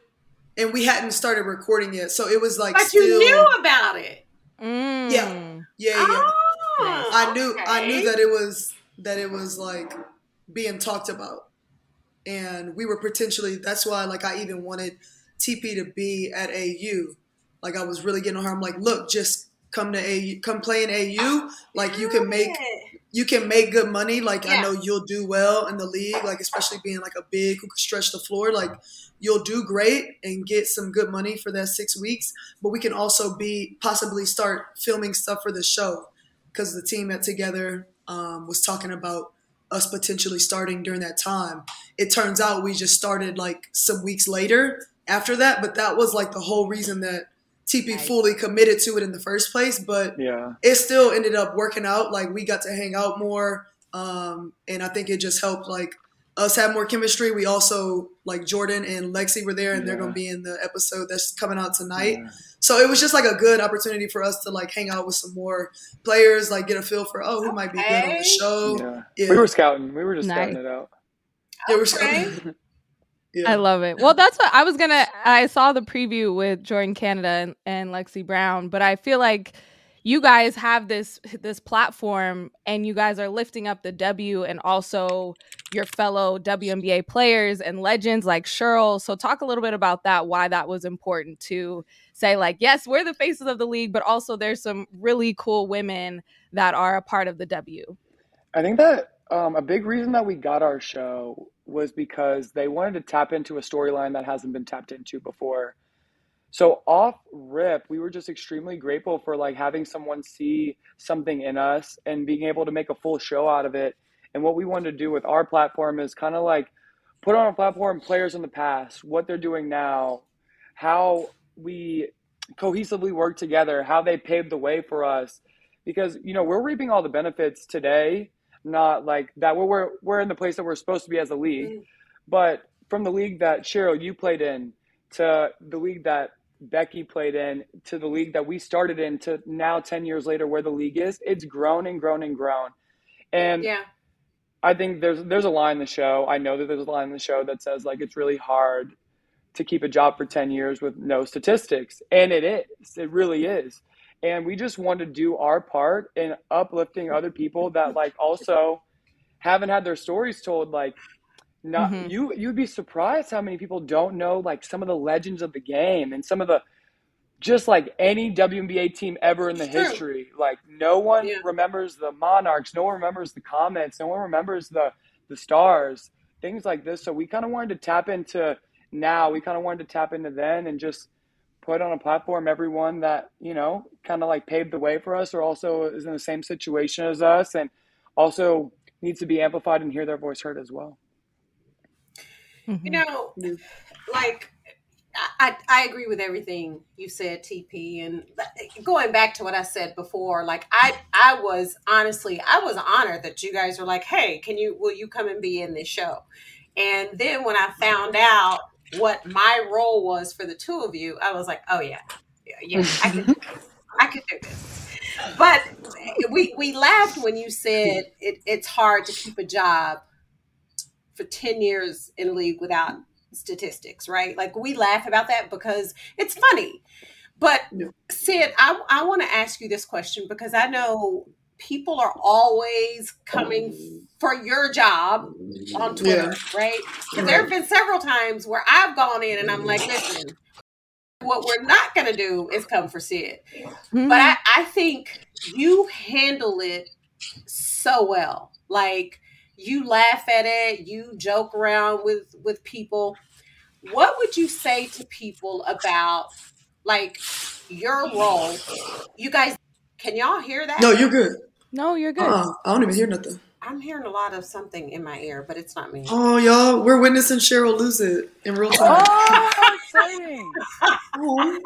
and we hadn't started recording yet, so it was like but still you knew about it. Mm. Yeah. yeah yeah. Oh, I knew I knew that it was that it was like being talked about, and we were potentially. That's why like I even wanted TP to be at AU. Like I was really getting on her. I'm like, look, just come to AU, come play in AU. Like you can make you can make good money. Like I know you'll do well in the league. Like especially being like a big who can stretch the floor. Like you'll do great and get some good money for that six weeks. But we can also be possibly start filming stuff for the show because the team at Togethxr um, was talking about us potentially starting during that time. It turns out we just started like some weeks later after that, but that was like the whole reason that TP Nice. fully committed to it in the first place. But Yeah. it still ended up working out. Like we got to hang out more, um, and I think it just helped like us have more chemistry. We also like Jordan and Lexi were there, and they're going to be in the episode that's coming out tonight. Yeah. So it was just like a good opportunity for us to like hang out with some more players, like get a feel for oh who might be good on the show. Yeah. Yeah, We were scouting. We were just Nice. scouting it out. Yeah, we're Okay. yeah. I love it. Well, that's what I was gonna. I saw the preview with Jordan Canada and, and Lexi Brown, but I feel like you guys have this this platform, and you guys are lifting up the W and also your fellow WNBA players and legends like Sheryl. So, talk a little bit about that. Why that was important to say, like, yes, we're the faces of the league, but also there's some really cool women that are a part of the W. I think that um, a big reason that we got our show was because they wanted to tap into a storyline that hasn't been tapped into before. So off rip, we were just extremely grateful for like having someone see something in us and being able to make a full show out of it. And what we wanted to do with our platform is kind of like put on a platform players in the past, what they're doing now, how we cohesively work together, how they paved the way for us. Because you know we're reaping all the benefits today, not like that. We're we're, we're in the place that we're supposed to be as a league, Mm. but from the league that Sheryl you played in to the league that Becky played in to the league that we started in to now 10 years later where the league is, it's grown and grown and grown. And Yeah. I think there's there's a line in the show. I know that there's a line in the show that says like it's really hard to keep a job for 10 years with no statistics. And it is. It really is. And we just want to do our part in uplifting other people that like also haven't had their stories told like not Mhm. you you'd be surprised how many people don't know like some of the legends of the game and some of the just like any WNBA team ever in the true. history. Like no one Yeah. remembers the Monarchs, no one remembers the Comets, no one remembers the the stars, things like this. So we kind of wanted to tap into now. We kind of wanted to tap into then and just put on a platform everyone that you know kind of like paved the way for us or also is in the same situation as us and also needs to be amplified and hear their voice heard as well. You mm-hmm. know, like I, I agree with everything you said, TP. And going back to what I said before, like I I was honestly I was honored that you guys were like, hey, can you will you come and be in this show? And then when I found out what my role was for the two of you, I was like, oh yeah, yeah, I can do this. I can do this. But we we laughed when you said it, it's hard to keep a job for 10 years in the league without statistics, right? Like we laugh about that because it's funny. But Yeah. Syd, I, I want to ask you this question because I know people are always coming for your job on Twitter, right? Because there have been several times where I've gone in and I'm like, listen, what we're not going to do is come for Syd. Mm-hmm. But I, I think you handle it so well. Like you laugh at it, you joke around with with people. What would you say to people about like your role? You guys, can y'all hear that? No, you're good. no, you're good. Uh, I don't even hear nothing. I'm hearing a lot of something in my ear, but it's not me. Oh, y'all, we're witnessing Sheryl lose it in real time. Oh, exciting! Oh.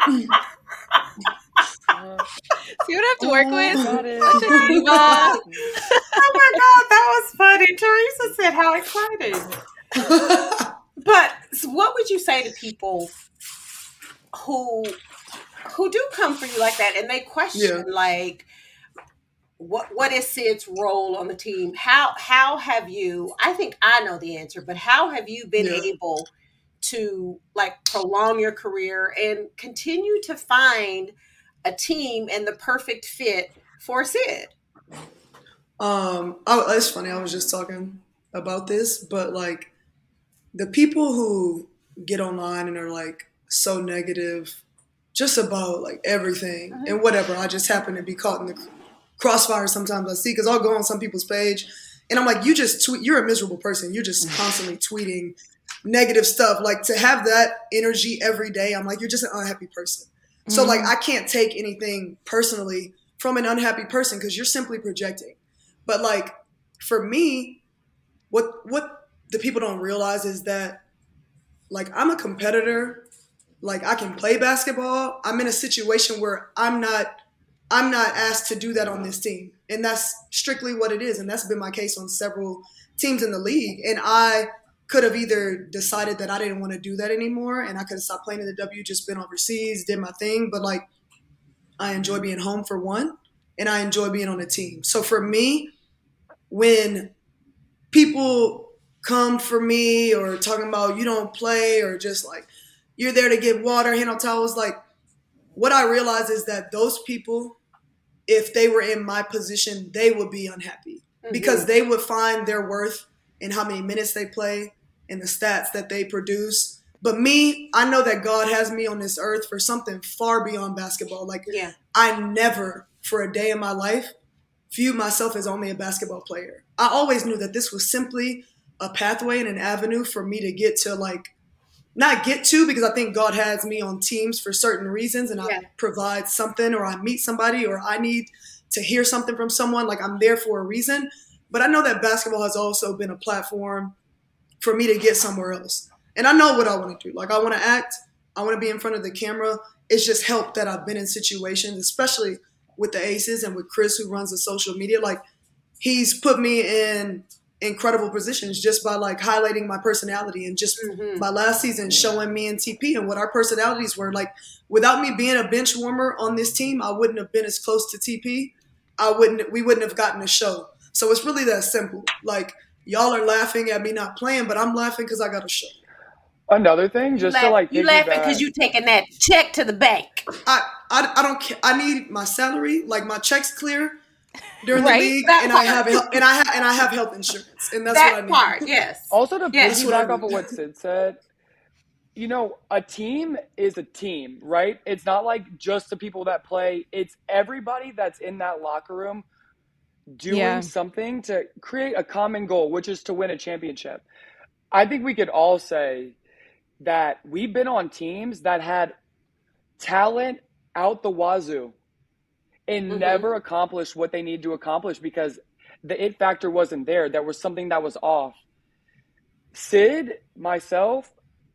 See what I have to work with? got it. Such a diva. Oh my god, that was funny. Theresa said how exciting. But so what would you say to people who who do come for you like that and they question like what what is Syd's role on the team? How how have you I think I know the answer, but how have you been Yeah. able to like prolong your career and continue to find a team and the perfect fit for Syd? Um, I, it's funny. I was just talking about this, but like the people who get online and are like so negative, just about like everything and whatever. I just happen to be caught in the crossfire sometimes. I see because I'll go on some people's page and I'm like, you just tweet. You're a miserable person. You're just mm. constantly tweeting negative stuff. Like to have that energy every day, I'm like, you're just an unhappy person. So like mm. I can't take anything personally from an unhappy person because you're simply projecting. But like for me, what what the people don't realize is that like I'm a competitor. Like I can play basketball. I'm in a situation where I'm not I'm not asked to do that on this team. And that's strictly what it is. And that's been my case on several teams in the league. And I could have either decided that I didn't want to do that anymore and I could have stopped playing in the W, just been overseas, did my thing. But like I enjoy being home for one, and I enjoy being on a team. So for me, when people come for me or talking about you don't play or just like you're there to get water, hand out towels, like what I realize is that those people, if they were in my position, they would be unhappy mm-hmm. because they would find their worth in how many minutes they play and the stats that they produce. But me, I know that God has me on this earth for something far beyond basketball. Like Yeah. I never, for a day in my life, viewed myself as only a basketball player. I always knew that this was simply a pathway and an avenue for me to get to like not get to because I think God has me on teams for certain reasons and Yeah. I provide something or I meet somebody or I need to hear something from someone like I'm there for a reason. But I know that basketball has also been a platform for me to get somewhere else. And I know what I want to do. Like I want to act, I want to be in front of the camera. It's just helped that I've been in situations, especially with the Aces and with Chris who runs the social media. Like he's put me in incredible positions just by like highlighting my personality and just Mhm. my last season showing me and TP and what our personalities were. Like without me being a bench warmer on this team, I wouldn't have been as close to TP. I wouldn't we wouldn't have gotten a show. So it's really that simple. Like y'all are laughing at me not playing, but I'm laughing because I got a show. Another thing, just you to laugh- like you laughing because you taking that check to the bank. I, I, I don't care. I need my salary, like my checks clear during Right, the league, that and I have health, and I ha- and I have health insurance, and that's that what I need. part, yes. Also, to Yes. piggyback off of what Syd said, you know, a team is a team, right? It's not like just the people that play, it's everybody that's in that locker room doing Yeah. something to create a common goal, which is to win a championship. I think we could all say that we've been on teams that had talent out the wazoo and Mhm. never accomplished what they need to accomplish because the it factor wasn't there. There was something that was off. Syd, myself,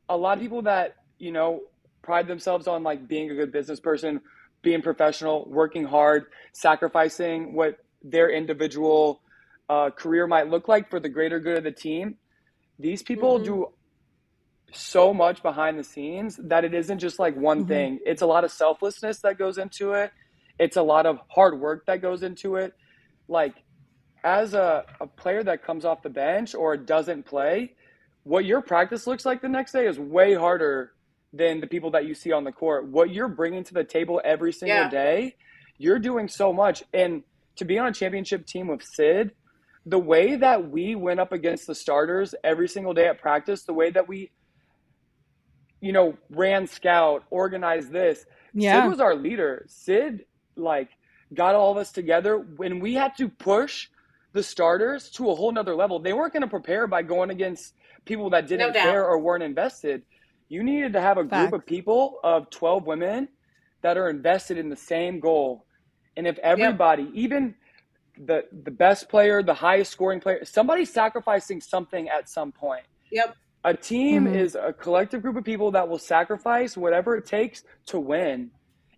a lot of people that, you know, pride themselves on like being a good business person, being professional, working hard, sacrificing what their individual uh, career might look like for the greater good of the team. These people Mhm. do so much behind the scenes that it isn't just like one Mhm. thing. It's a lot of selflessness that goes into it. It's a lot of hard work that goes into it. Like as a, a player that comes off the bench or doesn't play, what your practice looks like the next day is way harder than the people that you see on the court. What you're bringing to the table every single Yeah. day, you're doing so much. And to be on a championship team with Syd, the way that we went up against the starters every single day at practice, the way that we, you know, ran scout, organized this, Yeah. Syd was our leader. Syd, like, got all of us together when we had to push the starters to a whole nother level. They weren't going to prepare by going against people that didn't No care or weren't invested. You needed to have a group of people of 12 women that are invested in the same goal. And if everybody, even the the best player, the highest scoring player, somebody's sacrificing something at some point. Yep. A team Mhm. is a collective group of people that will sacrifice whatever it takes to win.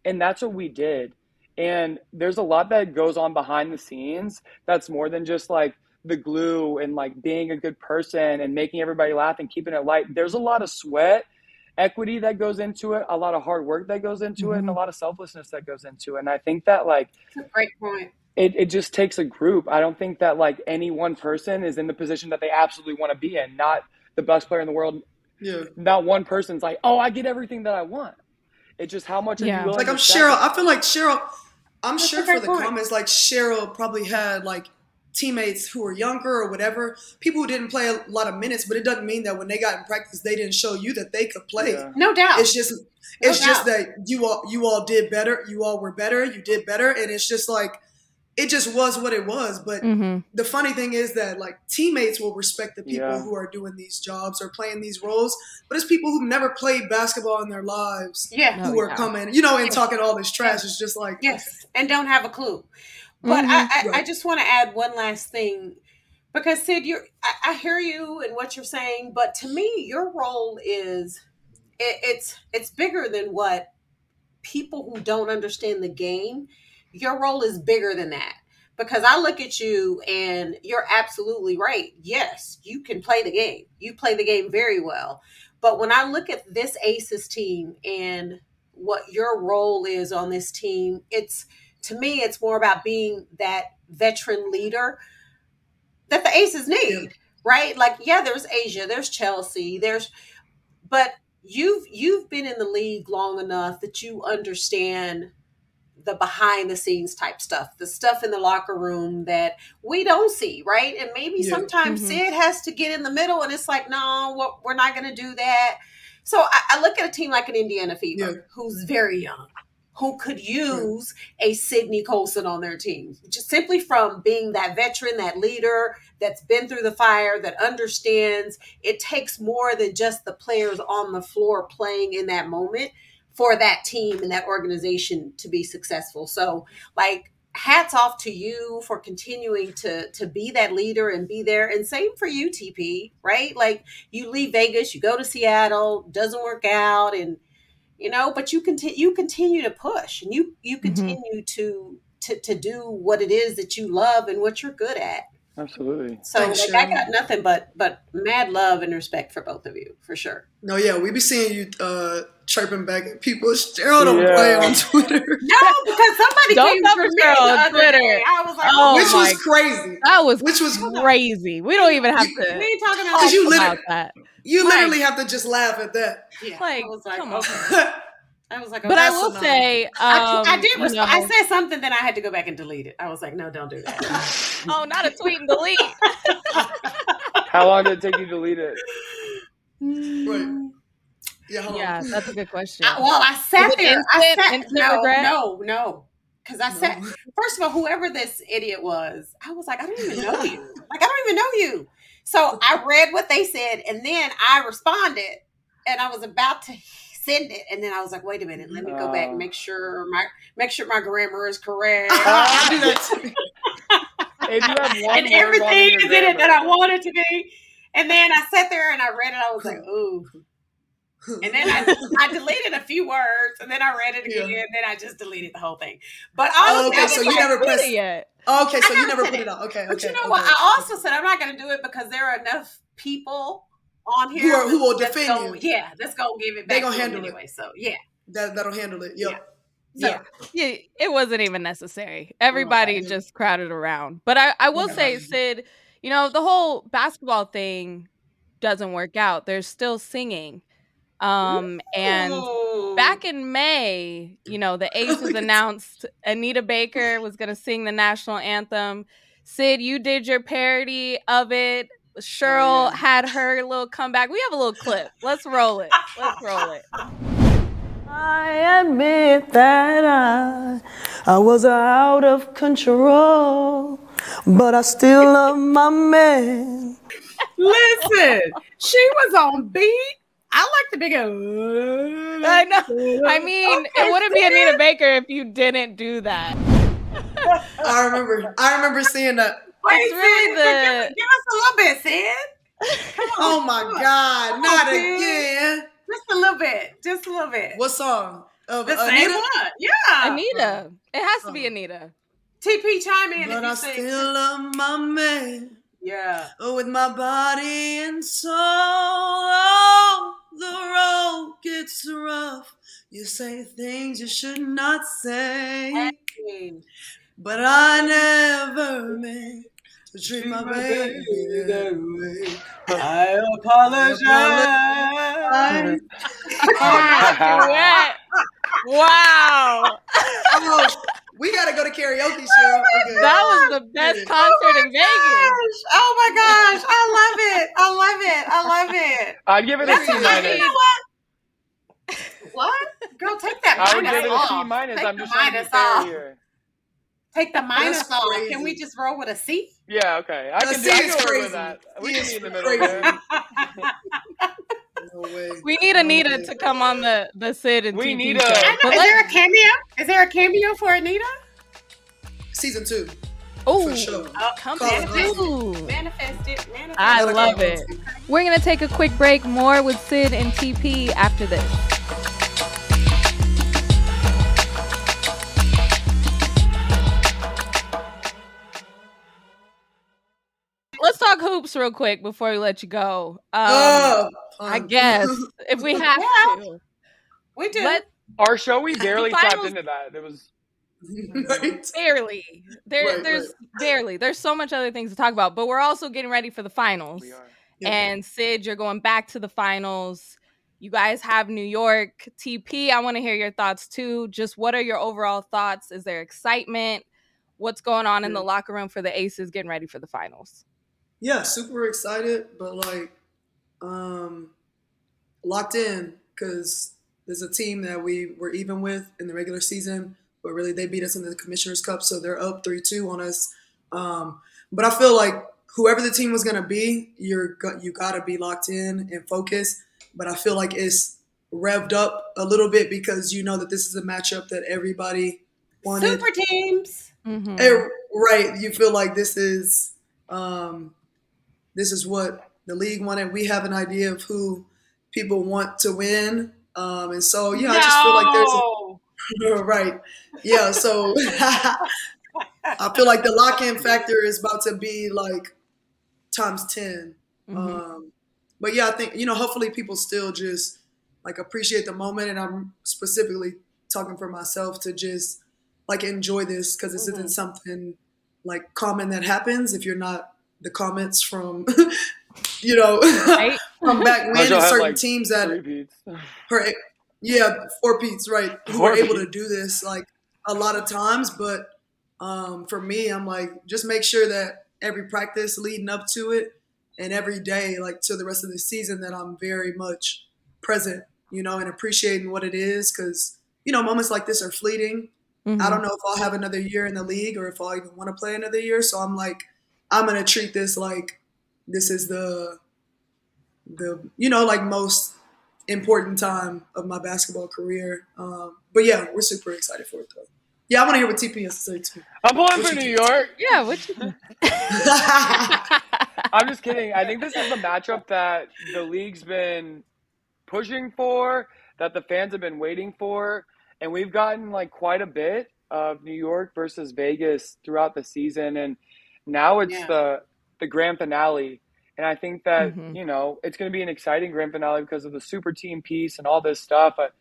And that's what we did. And there's a lot that goes on behind the scenes that's more than just like the glue and like being a good person and making everybody laugh and keeping it light. There's a lot of sweat, equity that goes into it, a lot of hard work that goes into it, and a mm-hmm. lot of selflessness that goes into it. And I think that like That's a great point. it, it just takes a group. I don't think that like any one person is in the position that they absolutely want to be in. Not the best player in the world. Yeah. Not one person's like, oh, I get everything that I want. It's just how much are Yeah. you willing Like I'm Sheryl. sacrifice? I feel like Sheryl. I'm That's sure for the point. comments, like Sheryl probably had like teammates who were younger or whatever, people who didn't play a lot of minutes, but it doesn't mean that when they got in practice, they didn't show you that they could play. Yeah. No doubt. It's just it's No just doubt. that you all you all did better. You all were better. You did better, and it's just like it just was what it was. But Mm-hmm. the funny thing is that like teammates will respect the people Yeah. who are doing these jobs or playing these roles, but it's people who've never played basketball in their lives yeah. No, who are yeah. coming, you know, and Yeah. talking all this trash. It's just like Yes, and don't have a clue. But Mhm. I, I, I just want to add one last thing because Syd, you're I, I hear you and what you're saying, but to me, your role is it, it's it's bigger than what people who don't understand the game. Your role is bigger than that because I look at you and you're absolutely right. Yes, you can play the game. You play the game very well. But when I look at this Aces team and what your role is on this team, it's to me, it's more about being that veteran leader that the Aces need, right? Like, yeah, there's A'ja, there's Chelsea, there's, but you've you've been in the league long enough that you understand the behind the scenes type stuff, the stuff in the locker room that we don't see, right? And maybe Yeah. sometimes Mhm. Syd has to get in the middle, and it's like, no, what we're not going to do that. So I, I look at a team like an Indiana Fever, Yeah. who's very young, who could use a Sydney Colson on their team, just simply from being that veteran, that leader that's been through the fire, that understands it takes more than just the players on the floor playing in that moment for that team and that organization to be successful. So, like, hats off to you for continuing to to be that leader and be there and same for you TP right like you leave Vegas you go to Seattle doesn't work out and you know but you continue you continue to push and you you Mhm. continue to to to do what it is that you love and what you're good at Absolutely. so Thanks, like I got nothing but but mad love and respect for both of you for sure no, yeah, we be seeing you uh, chirping back at people. Sheryl don't Yeah. play on Twitter, no because somebody Don't came cover for me Sheryl on Twitter. day. I was like Oh which was crazy. That was Which was crazy. We don't even have You- to we ain't talking talk about you about literally- that. You Like- literally have to just laugh at that. yeah like, I was like come on. okay I was like oh, But I will enough. say, um, I, I did. you Resp- know- I said something, then I had to go back and delete it. I was like, "No, don't do that." oh, not a tweet and delete. How long did it take you to delete it? Right. Yeah, yeah, that's a good question. I, well, I sat Was it. I instant- sat. instant no, regret? no, no, because I sat. No. First of all, whoever this idiot was, I was like, I don't even know you. Like, I don't even know you. So I read what they said, and then I responded, and I was about to send it, and then I was like, wait a minute, let me go back and make sure my make sure my grammar is correct. I do that too. If you have one and word wrong in everything your is in it that I grammar- wanted to be. And then I sat there and I read it. I was like, ooh. And then I, I deleted a few words, and then I read it Yeah. again, and then I just deleted the whole thing. But Oh, honestly, okay, I so you like, never Tweet pressed. it yet. Oh, okay, so I you never never put did it on. Okay, But okay. you know okay, what? I also said I'm not going to do it because there are enough people on Who here are- who will defend gonna- you. Yeah, let's go give it back. They back gonna to 'em handle it. anyway. So yeah, that that'll handle it. Yep. Yeah. Yeah. yeah, it wasn't even necessary. Everybody yeah. just crowded around. But I, I will say, Syd, you know, the whole basketball thing doesn't work out. There's still singing. Um, and Ooh. back in May, you know, the Aces announced Anita Baker was going to sing the national anthem. Syd, you did your parody of it. Sheryl yeah. had her little comeback. We have a little clip. Let's roll it. Let's roll it. I admit that I, I was out of control, but I still love my man. Listen, she was on beat. I like the big. uh, I know. I mean, it wouldn't be Anita Baker if you didn't do that. I remember. I remember seeing that. Wait, It's really Syd, the- give, give us a little bit, Syd. Oh my God! Not Syd. again. Just a little bit. Just a little bit. What song? Of the same Anita? one. Yeah. Anita. It has to be oh. Anita. TP chime in But I you sing. still love my man Yeah. Oh, with my body and soul. Oh, the road gets rough. You say things you should not say, but I never meant to treat my baby that way. I apologize. Duet. Wow. Oh, we gotta go to karaoke, Sheryl. Oh okay. That was the best oh concert in Vegas. Oh my gosh. I love it. I love it. I love it. I'd give it a That's C a- minus. you know what? What? Girl, take that I would minus give it a off. C minus. Take I'm the just trying to be minus fair off. here. Take the minus off. crazy. Can we just roll with a C? Yeah, okay. I The can do C I is can work crazy. with that. We can be in the middle there. No way. We need Anita way. to come on the the Syd and We TP need show. a- I know. Is let- there a cameo? Is there a cameo for Anita? Season two, Ooh, for sure. Oh, come Call manifest, it. manifest it. I love it. We're gonna take a quick break. More with Syd and TP after this. Talk hoops real quick before we let you go. Um, oh, I guess if we have Yeah. to. We do. Let Our show, we barely tapped into that. It was right? barely. There, Right, there's barely. There's so much other things to talk about, but we're also getting ready for the finals. we are. Yeah. And Syd, you're going back to the finals. You guys have New York. TP, I want to hear your thoughts too. Just what are your overall thoughts? Is there excitement? What's going on in the locker room for the Aces getting ready for the finals? Yeah, super excited, but like um locked in because there's a team that we were even with in the regular season, but really they beat us in the Commissioner's Cup, so they're up three two on us. Um, but I feel like whoever the team was gonna be, you're you gotta be locked in and focused. But I feel like it's revved up a little bit because you know that this is a matchup that everybody wanted. Super teams. Mhm. Eh, right you feel like this is um, this is what the league wanted. We have an idea of who people want to win. Um, and so yeah i just feel like there's a, right. Yeah so i feel like the lock-in factor is about to be like times 10 Mhm. um, but yeah i think you know hopefully people still just like appreciate the moment. And i'm specifically talking for myself to just like enjoy this because this isn't something like common that happens if you're not the Comets from you know Right? from back when and certain like, teams that Three beats. her yeah four peats right who Four were able to do this like a lot of times but um, for me i'm like just make sure that every practice leading up to it and every day like to the rest of the season that i'm very much present you know and appreciating what it is because you know moments like this are fleeting Mhm. I don't know if I'll have another year in the league or if I'll even want to play another year. So I'm like, I'm gonna treat this like this is the the you know like most important time of my basketball career. Um, but yeah, we're super excited for it though. Yeah, I want to hear what TP has to say too. I'm pulling What for New think? York. Yeah, what you I'm just kidding. I think this is the matchup that the league's been pushing for, that the fans have been waiting for, and we've gotten like quite a bit of New York versus Vegas throughout the season, and now it's Yeah. the the grand finale. And I think that Mhm. you know it's going to be an exciting grand finale because of the super team piece and all this stuff. But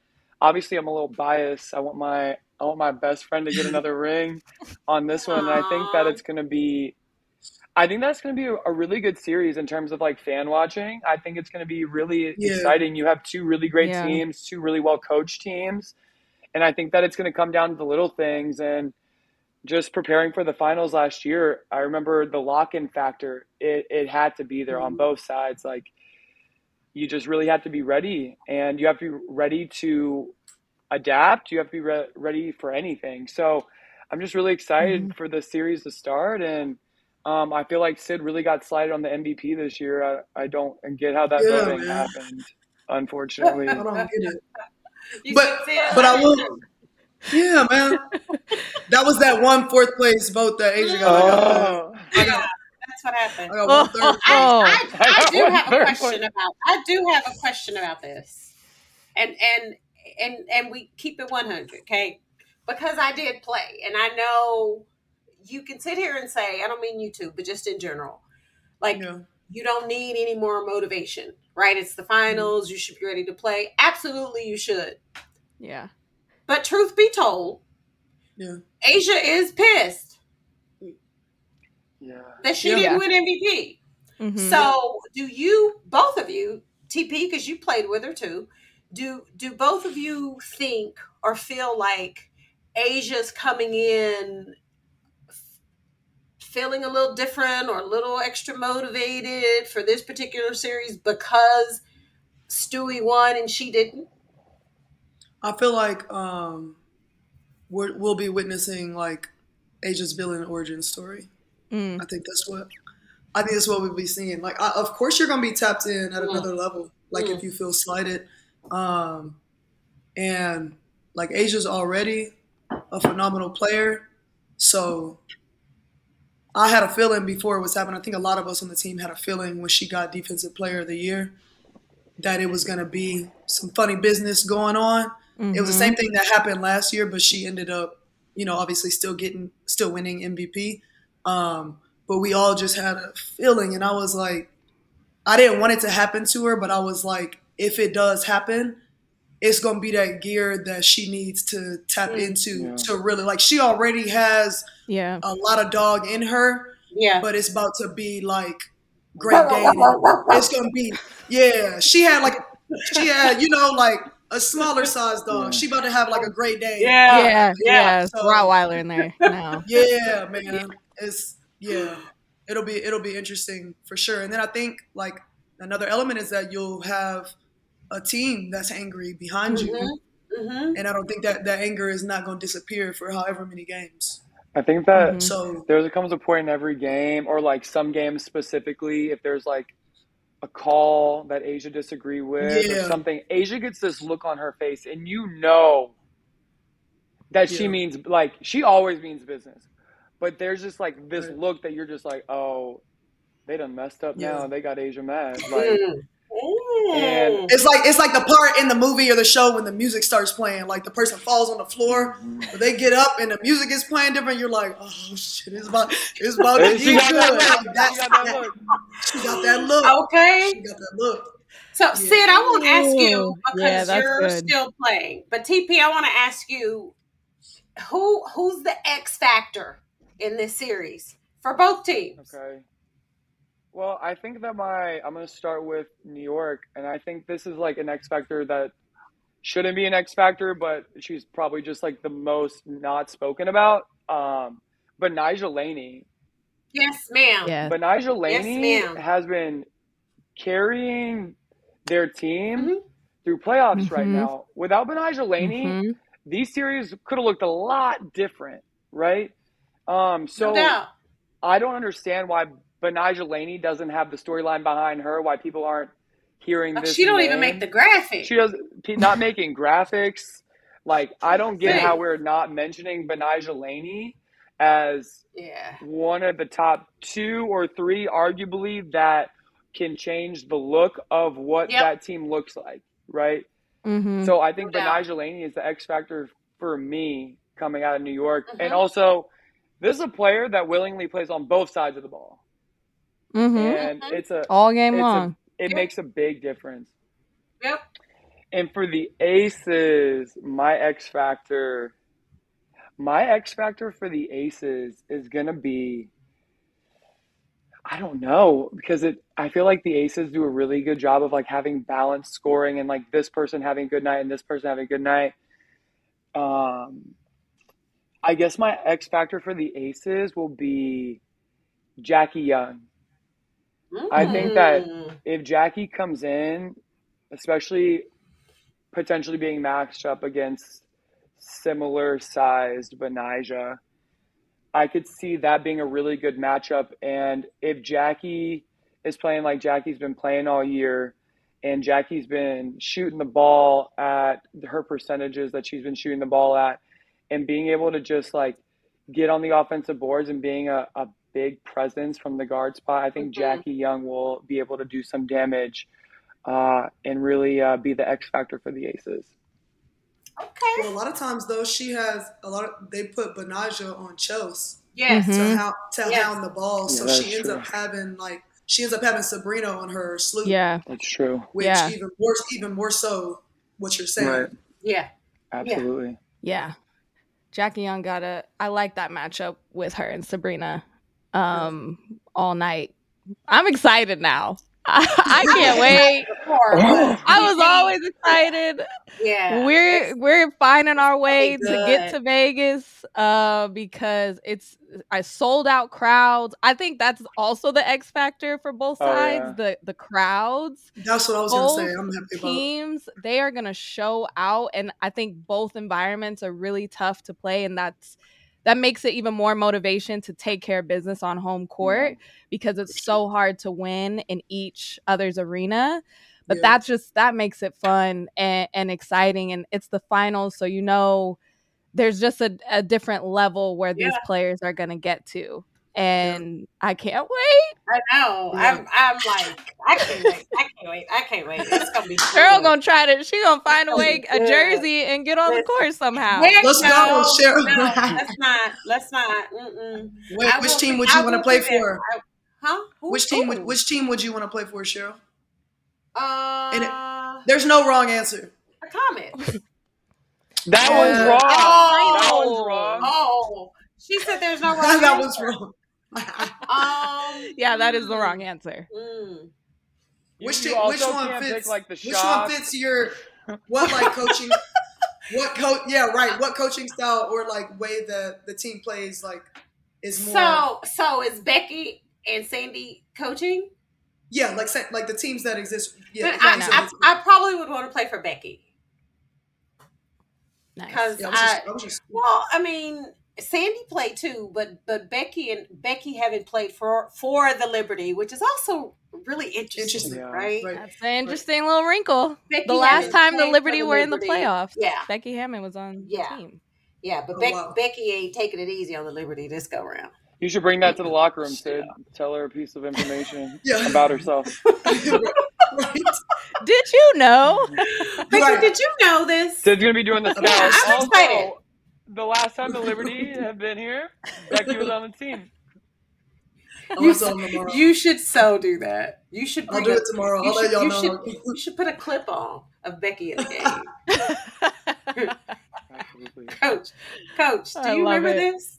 obviously, I'm a little biased. I want my I want my best friend to get another ring on this one, and I think that it's going to be I think that's going to be a, a really good series in terms of like fan watching. I think it's going to be really Yeah. exciting. You have two really great Yeah. teams, two really well coached teams, and I think that it's going to come down to the little things and just preparing for the finals last year. I remember the lock in factor. It it had to be there on both sides. Like you just really have to be ready, and you have to be ready to adapt. You have to be re- ready for anything. So I'm just really excited for the series to start and. Um, I feel like Syd really got slighted on the MVP this year. I, I don't get how that Yeah, voting man. happened, unfortunately. I don't get it. You But- But I will. Yeah, man. That was that one fourth place vote that A'ja got. I got, Oh. I got, That's what happened. I got one third. Oh. oh. I, I, I do One have a question point. about. I do have a question about this, and and and and we keep it one hundred, okay? Because I did play, and I know you can sit here and say, I don't mean you two, but just in general, like Yeah. you don't need any more motivation, right? It's the mm-hmm. finals. You should be ready to play. Absolutely, you should. Yeah. But truth be told, Yeah. A'ja is pissed Yeah. that she Yeah. didn't win MVP. Mhm. So, do you both of you, TP, because you played with her too, do do both of you think or feel like A'ja's coming in f- feeling a little different or a little extra motivated for this particular series because Stewie won and she didn't? I feel like um, we're, we'll be witnessing like A'ja's villain origin story. Mm. I think that's what I think that's what we'll be seeing. Like, I, of course, you're gonna be tapped in at Mm. another level. Like, if you feel slighted, um, and like A'ja's already a phenomenal player, so I had a feeling before it was happening. I think a lot of us on the team had a feeling when she got Defensive Player of the Year that it was gonna be some funny business going on. It was the same thing that happened last year, but she ended up, you know, obviously still getting, still winning MVP. Um, but we all just had a feeling, and I was like, I didn't want it to happen to her, but I was like, if it does happen, it's gonna be that gear that she needs to tap Mm. into Yeah. to really like. She already has Yeah. a lot of dog in her, Yeah. but it's about to be like great game. It's gonna be yeah. She had like she had you know like a smaller size dog. She about to have like a great day. Yeah. Yeah. Yeah. So- Rottweiler in there now. Yeah, man. It's yeah. It'll be it'll be interesting for sure. And then I think like another element is that you'll have a team that's angry behind you. Mm-hmm. And I don't think that that anger is not going to disappear for however many games. I think that Mhm. So there comes a point in every game, or like some games specifically, if there's like a call that A'ja disagree with or something, A'ja gets this look on her face, and you know that she means like she always means business, but there's just like this Right. look that you're just like, oh, they done messed up Yeah. now. They got A'ja mad. Like, And- it's like it's like the part in the movie or the show when the music starts playing, like the person falls on the floor, but they get up and the music is playing different. You're like, oh shit, it's about it's about to she get got that good. look. Like, that's- She got that look. She got that look. okay. She got that look. So, Syd, I won't ask you because yeah, you're good. still playing. But TP, I want to ask you who who's the X factor in this series for both teams? Okay. Well, I think that my I'm gonna start with New York, and I think this is like an X factor that shouldn't be an X factor, but she's probably just like the most not spoken about. Um, but Betnijah Laney, Yes, ma'am. Yeah. but Betnijah Laney ma'am. has been carrying their team Mhm. through playoffs right Mhm. now. Without Betnijah Laney, Mhm. these series could have looked a lot different, right? Um, so no doubt. I don't understand why Betnijah Laney doesn't have the storyline behind her. Why people aren't hearing Like, this? she don't even make the graphics. She does pe- not making graphics. Like I don't get Same. how we're not mentioning Betnijah Laney as yeah. one of the top two or three, arguably, that can change the look of what Yep. that team looks like, right? Mhm. So I think No doubt. Laney is the X factor for me coming out of New York, and Mhm. also this is a player that willingly plays on both sides of the ball, Mhm. and Mhm. it's a All game it's a- long. it Yep. makes a big difference. Yep. And for the Aces, my X factor, my X factor for the Aces is gonna be. I don't know because it. I feel like the Aces do a really good job of like having balanced scoring and like this person having a good night and this person having a good night. Um, I guess my X factor for the Aces will be Jackie Young. I think that Mm. if Jackie comes in, especially potentially being matched up against similar sized Betnijah, I could see that being a really good matchup. And if Jackie is playing like Jackie's been playing all year, and Jackie's been shooting the ball at her percentages that she's been shooting the ball at, and being able to just like get on the offensive boards and being a, a big presence from the guard spot, I think Mhm. Jackie Young will be able to do some damage uh, and really uh, be the X factor for the Aces. Okay. Well, a lot of times though, she has a lot of. They put Betnijah on Chels Yes. Mhm. to hound to Yes. hound the ball, Yeah, so she ends true. up having like she ends up having Sabrina on her sloop, Yeah. That's true. which Yeah. even more even more so what you're saying. Right. Yeah. Absolutely. Yeah. Jackie Young got a I like that matchup with her and Sabrina um all night. I'm excited now. I, can't wait. Before, Oh. I was always excited. Yeah. we're we're finding our way be to get to Vegas uh because it's I sold out crowds. I think that's also the X factor for both Oh, sides, yeah. the the crowds That's what I was both gonna say. I'm happy about. teams they are going to show out and i think both environments are really tough to play and that's that makes it even more motivation to take care of business on home court mm-hmm. because it's so hard to win in each other's arena. But Yeah. that's just that makes it fun and, and exciting and it's the finals so you know there's just a, a different level where these players are going to get to and i can't wait I know. Yeah. I'm. I'm like. I can't wait. I can't wait. I can't wait. It's gonna be. Girl good. gonna try to she gonna find a way be a jersey and get on the Listen. court somehow. Let's go, Sheryl. No, let's not. Let's not. Mm-mm. Wait, which will team would you want to play for? I- huh? Who- Which team would which team would you want to play for, Sheryl? And it- Uh, There's no wrong answer. a comment. That Yeah. one's wrong. Oh. that one's wrong. Oh, she said there's no wrong. that was wrong. Um. Yeah, that is the wrong answer. mm. You- which you team, which one fits? pick, like the which one fits your what like coaching? what coach? Yeah, right. What coaching style or like way the the team plays like is more? So, so is Becky and Sandy coaching? yeah, like say- like the teams that exist. Yeah, But I, I. I probably would want to play for Becky Nice. because Yeah, I I, just, I just well, I mean, Sandy played too, but but Becky and Becky haven't played for for the Liberty, which is also really interesting, Interesting. Yeah. right? right. That's an interesting little wrinkle. Becky The last haven't time the played for Liberty were in the Liberty. playoffs, Yeah, Becky Hammon was on Yeah. the team. yeah, but Oh, Beck, wow. Becky ain't taking it easy on the Liberty this go round. You should bring that to the locker room, Syd. Tell her a piece of information Yeah. about herself. right. Did you know? Becky, did you know this? Syd's gonna be doing the Yeah, scouts. I'm also, excited. The last time the Liberty have been here, Becky was on the team. You tell. You should so do that. You should. I'll bring do a- it tomorrow. You I'll let should, y'all you, know. should, you should put a clip on of Becky in the game. Absolutely. Coach, Coach, do I you remember it. this?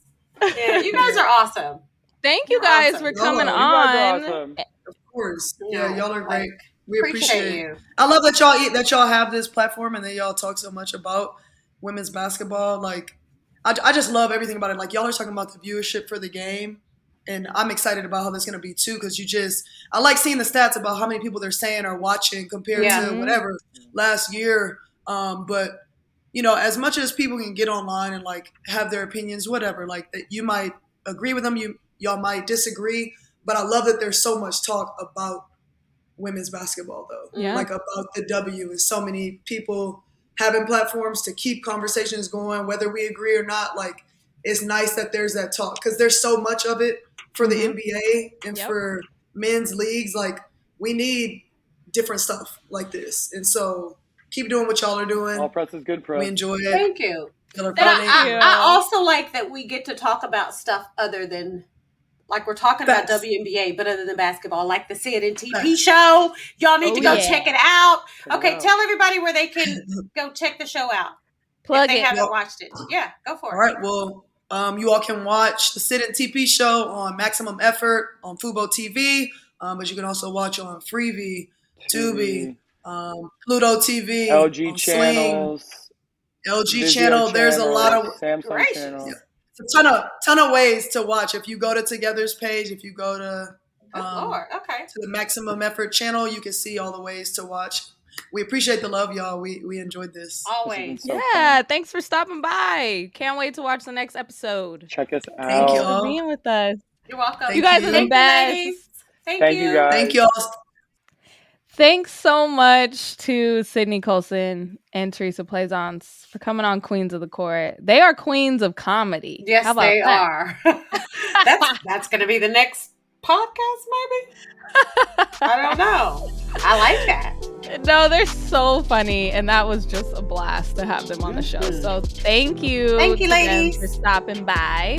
Yeah, you guys are awesome. Thank you You're guys awesome. for coming are- You guys are on. awesome. Of course. No, Yeah, y'all are great. like, We appreciate, appreciate you. I love that y'all eat that y'all have this platform and that y'all talk so much about women's basketball. Like, I, I just love everything about it. Like, y'all are talking about the viewership for the game, and I'm excited about how that's going to be too. Because you just, I like seeing the stats about how many people they're saying are watching compared Yeah. to whatever last year. Um, but you know, as much as people can get online and like have their opinions, whatever, like that you might agree with them, you y'all might disagree, but I love that there's so much talk about women's basketball though. Yeah. Like about the W and so many people having platforms to keep conversations going, whether we agree or not. Like it's nice that there's that talk because there's so much of it for the Mhm. NBA and Yep. for men's leagues. Like we need different stuff like this, and so keep doing what y'all are doing. All press is good press. We enjoy it. Thank you. Y'all are And funny. I. I, I also like that we get to talk about stuff other than like we're talking about Facts. WNBA, but other than basketball, like the Syd and TP Facts. show. Y'all need Oh, to go yeah. check it out. Okay, out. tell everybody where they can go check the show out Plug if they it. haven't Well- watched it. Yeah, go for it. All right. Well, Um, you all can watch the Syd and TP show on Maximum Effort on Fubo TV, um, but you can also watch on Freevee, Tubi, um, Pluto TV, LG on Sling, channels, LG Vizio channel. There's a lot of Samsung Gracious. channel. it's a ton of ton of ways to watch. If you go to Togethxr's page, if you go to Good um, Lord. Okay. to the Maximum Effort channel, you can see all the ways to watch. We appreciate the love, y'all. We we enjoyed this. Always. So yeah, thanks for stopping by. Can't wait to watch the next episode. Check us out. Thank out. you For being with us. You're welcome. Thank You guys you. are the Thank you, best. ladies. Thank, Thank you. you, guys. Thank y'all. Thanks so much to Sydney Colson and Theresa Plaisance for coming on Queens of the Court. They are queens of comedy. Yes, they that? are. that's that's going to be the next podcast, maybe. I don't know. I like that. No, they're so funny, and that was just a blast to have them on the show. So mm-hmm. thank you, Thank you, ladies. for stopping by.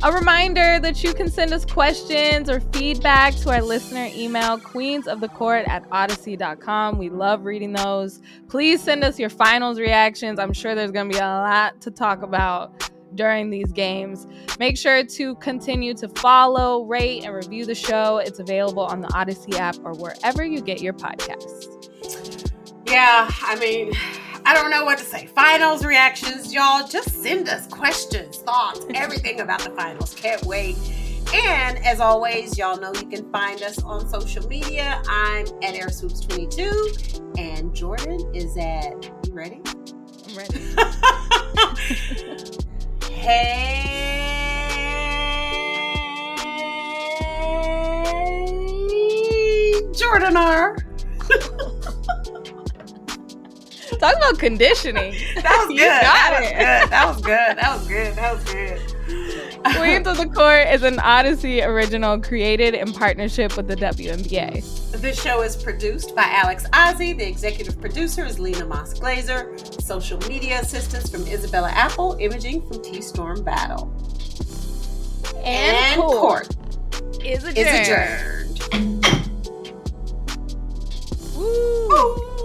A reminder that you can send us questions or feedback to our listener email, queensofthecourt at audacy.com. We love reading those. Please send us your finals reactions. I'm sure there's going to be a lot to talk about during these games. Make sure to continue to follow, rate, and review the show. It's available on the Audacy app or wherever you get your podcasts. Yeah, I mean, I don't know what to say. Finals reactions, y'all. Just send us questions, thoughts, everything about the finals. Can't wait. And as always, y'all know you can find us on social media. I'm at AirSwoopes22, and Jordan is at. You ready? I'm ready. Hey, Jordan R. Talk about conditioning. That was good. That was good. that was good. That was good. That was good. Queens of the Court is an Audacy original created in partnership with the WNBA. This show is produced by Alex Ozzie. The executive producer is Lena Moss Glazer. Social media assistance from Isabella Apple. Imaging from T Storm Battle. And, and court, court is adjourned. Is adjourned. Woo.